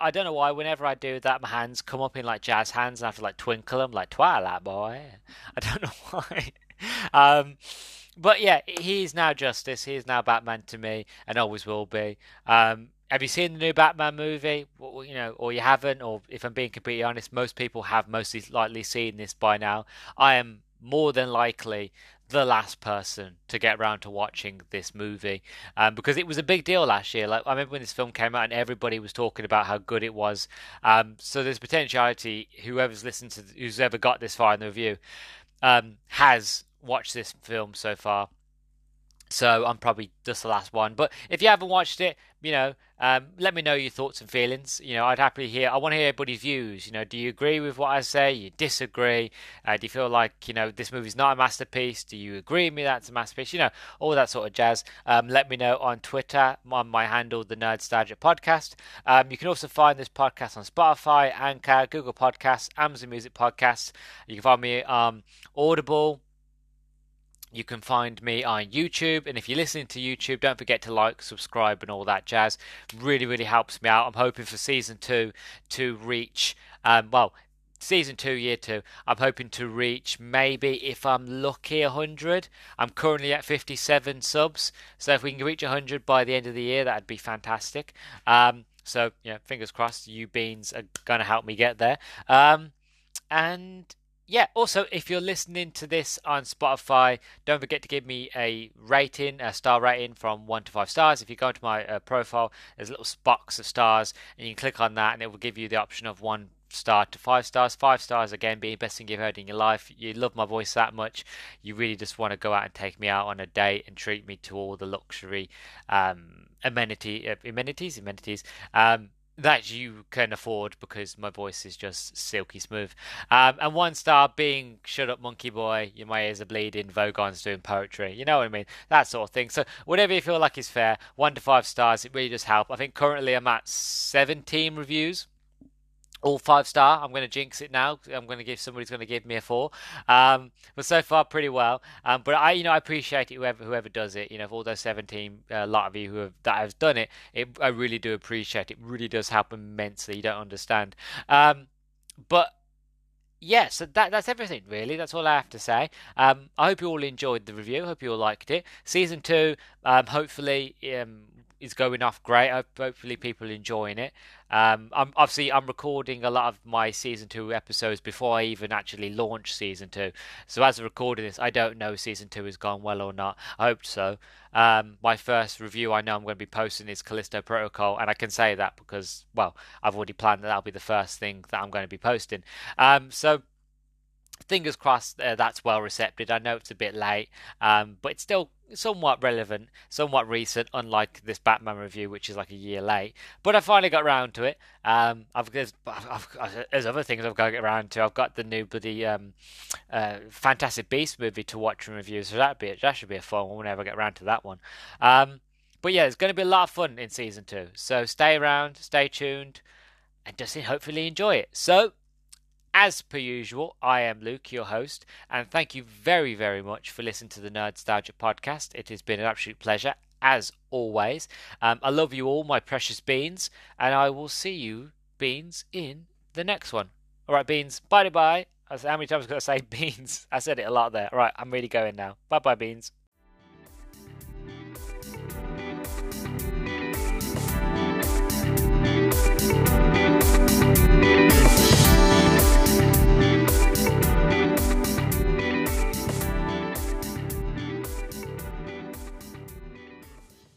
[SPEAKER 2] I don't know why. Whenever I do that, my hands come up in like jazz hands, and I have to like twinkle them like Twilight Boy. I don't know why. um, but yeah, he is now Justice. He is now Batman to me, and always will be. Um, have you seen the new Batman movie? You know, or you haven't, or if I'm being completely honest, most people have mostly likely seen this by now. I am more than likely the last person to get around to watching this movie um, because it was a big deal last year. Like I remember when this film came out and everybody was talking about how good it was. Um, so there's potentiality. Whoever's listened to, who's ever got this far in the review, um, has watched this film so far. So I'm probably just the last one. But if you haven't watched it, you know, um, let me know your thoughts and feelings. You know, I'd happily hear. I want to hear everybody's views. You know, do you agree with what I say? You disagree? Uh, do you feel like you know this movie's not a masterpiece? Do you agree with me that's a masterpiece? You know, all that sort of jazz. Um, let me know on Twitter on my handle, the Nerdstalgic Podcast. Um, you can also find this podcast on Spotify, Anchor, Google Podcasts, Amazon Music Podcasts. You can find me on Audible. You can find me on YouTube, and if you're listening to YouTube, don't forget to like, subscribe, and all that jazz. Really, really helps me out. I'm hoping for season two to reach, um, well, season two, year two. I'm hoping to reach maybe, if I'm lucky, 100. I'm currently at 57 subs, so if we can reach 100 by the end of the year, that'd be fantastic. Um, so, yeah, fingers crossed, you beans are going to help me get there. Um, and yeah, also, if you're listening to this on Spotify, don't forget to give me a rating, a star rating from one to five stars. If you go to my uh, profile, there's a little box of stars, and you can click on that, and it will give you the option of one star to five stars. Five stars again being the best thing you've heard in your life. You love my voice that much. You really just want to go out and take me out on a date and treat me to all the luxury um, amenity uh, amenities amenities um, that you can afford because my voice is just silky smooth. Um, and one star being Shut Up Monkey Boy, your my ears are bleeding, Vogon's doing poetry. You know what I mean? That sort of thing. So whatever you feel like is fair, one to five stars, it really does help. I think currently I'm at 17 reviews all five star. I'm going to jinx it now. I'm going to give somebody's going to give me a four. Um, but so far, pretty well. Um, but I, you know, I appreciate it. Whoever whoever does it, you know, all those 17, a uh, lot of you who have that have done it, it, I really do appreciate it. Really does help immensely. You don't understand. Um, but yeah, so that that's everything really. That's all I have to say. Um, I hope you all enjoyed the review. Hope you all liked it. Season two, um, hopefully, um, is going off great. Hopefully, people enjoying it. Um, I'm obviously I'm recording a lot of my season two episodes before I even actually launch season two. So as of recording this, I don't know season two has gone well or not. I hope so. Um, my first review I know I'm going to be posting is Callisto Protocol, and I can say that because well I've already planned that that'll be the first thing that I'm going to be posting. Um, so fingers crossed uh, that's well received. I know it's a bit late, um, but it's still somewhat relevant, somewhat recent, unlike this Batman review, which is like a year late. But I finally got around to it. Um, I've, there's, I've, there's other things I've got to get around to. I've got the new bloody um, uh, Fantastic Beast movie to watch and review, so that be that should be a fun one whenever I get around to that one. Um, but yeah, it's going to be a lot of fun in season two. So stay around, stay tuned, and just hopefully enjoy it. So as per usual, I am Luke, your host, and thank you very, very much for listening to the Nerdstalgic podcast. It has been an absolute pleasure, as always. Um, I love you all, my precious beans, and I will see you, beans, in the next one. All right, beans, bye bye. How many times can I say beans? I said it a lot there. All right, I'm really going now. Bye bye, beans.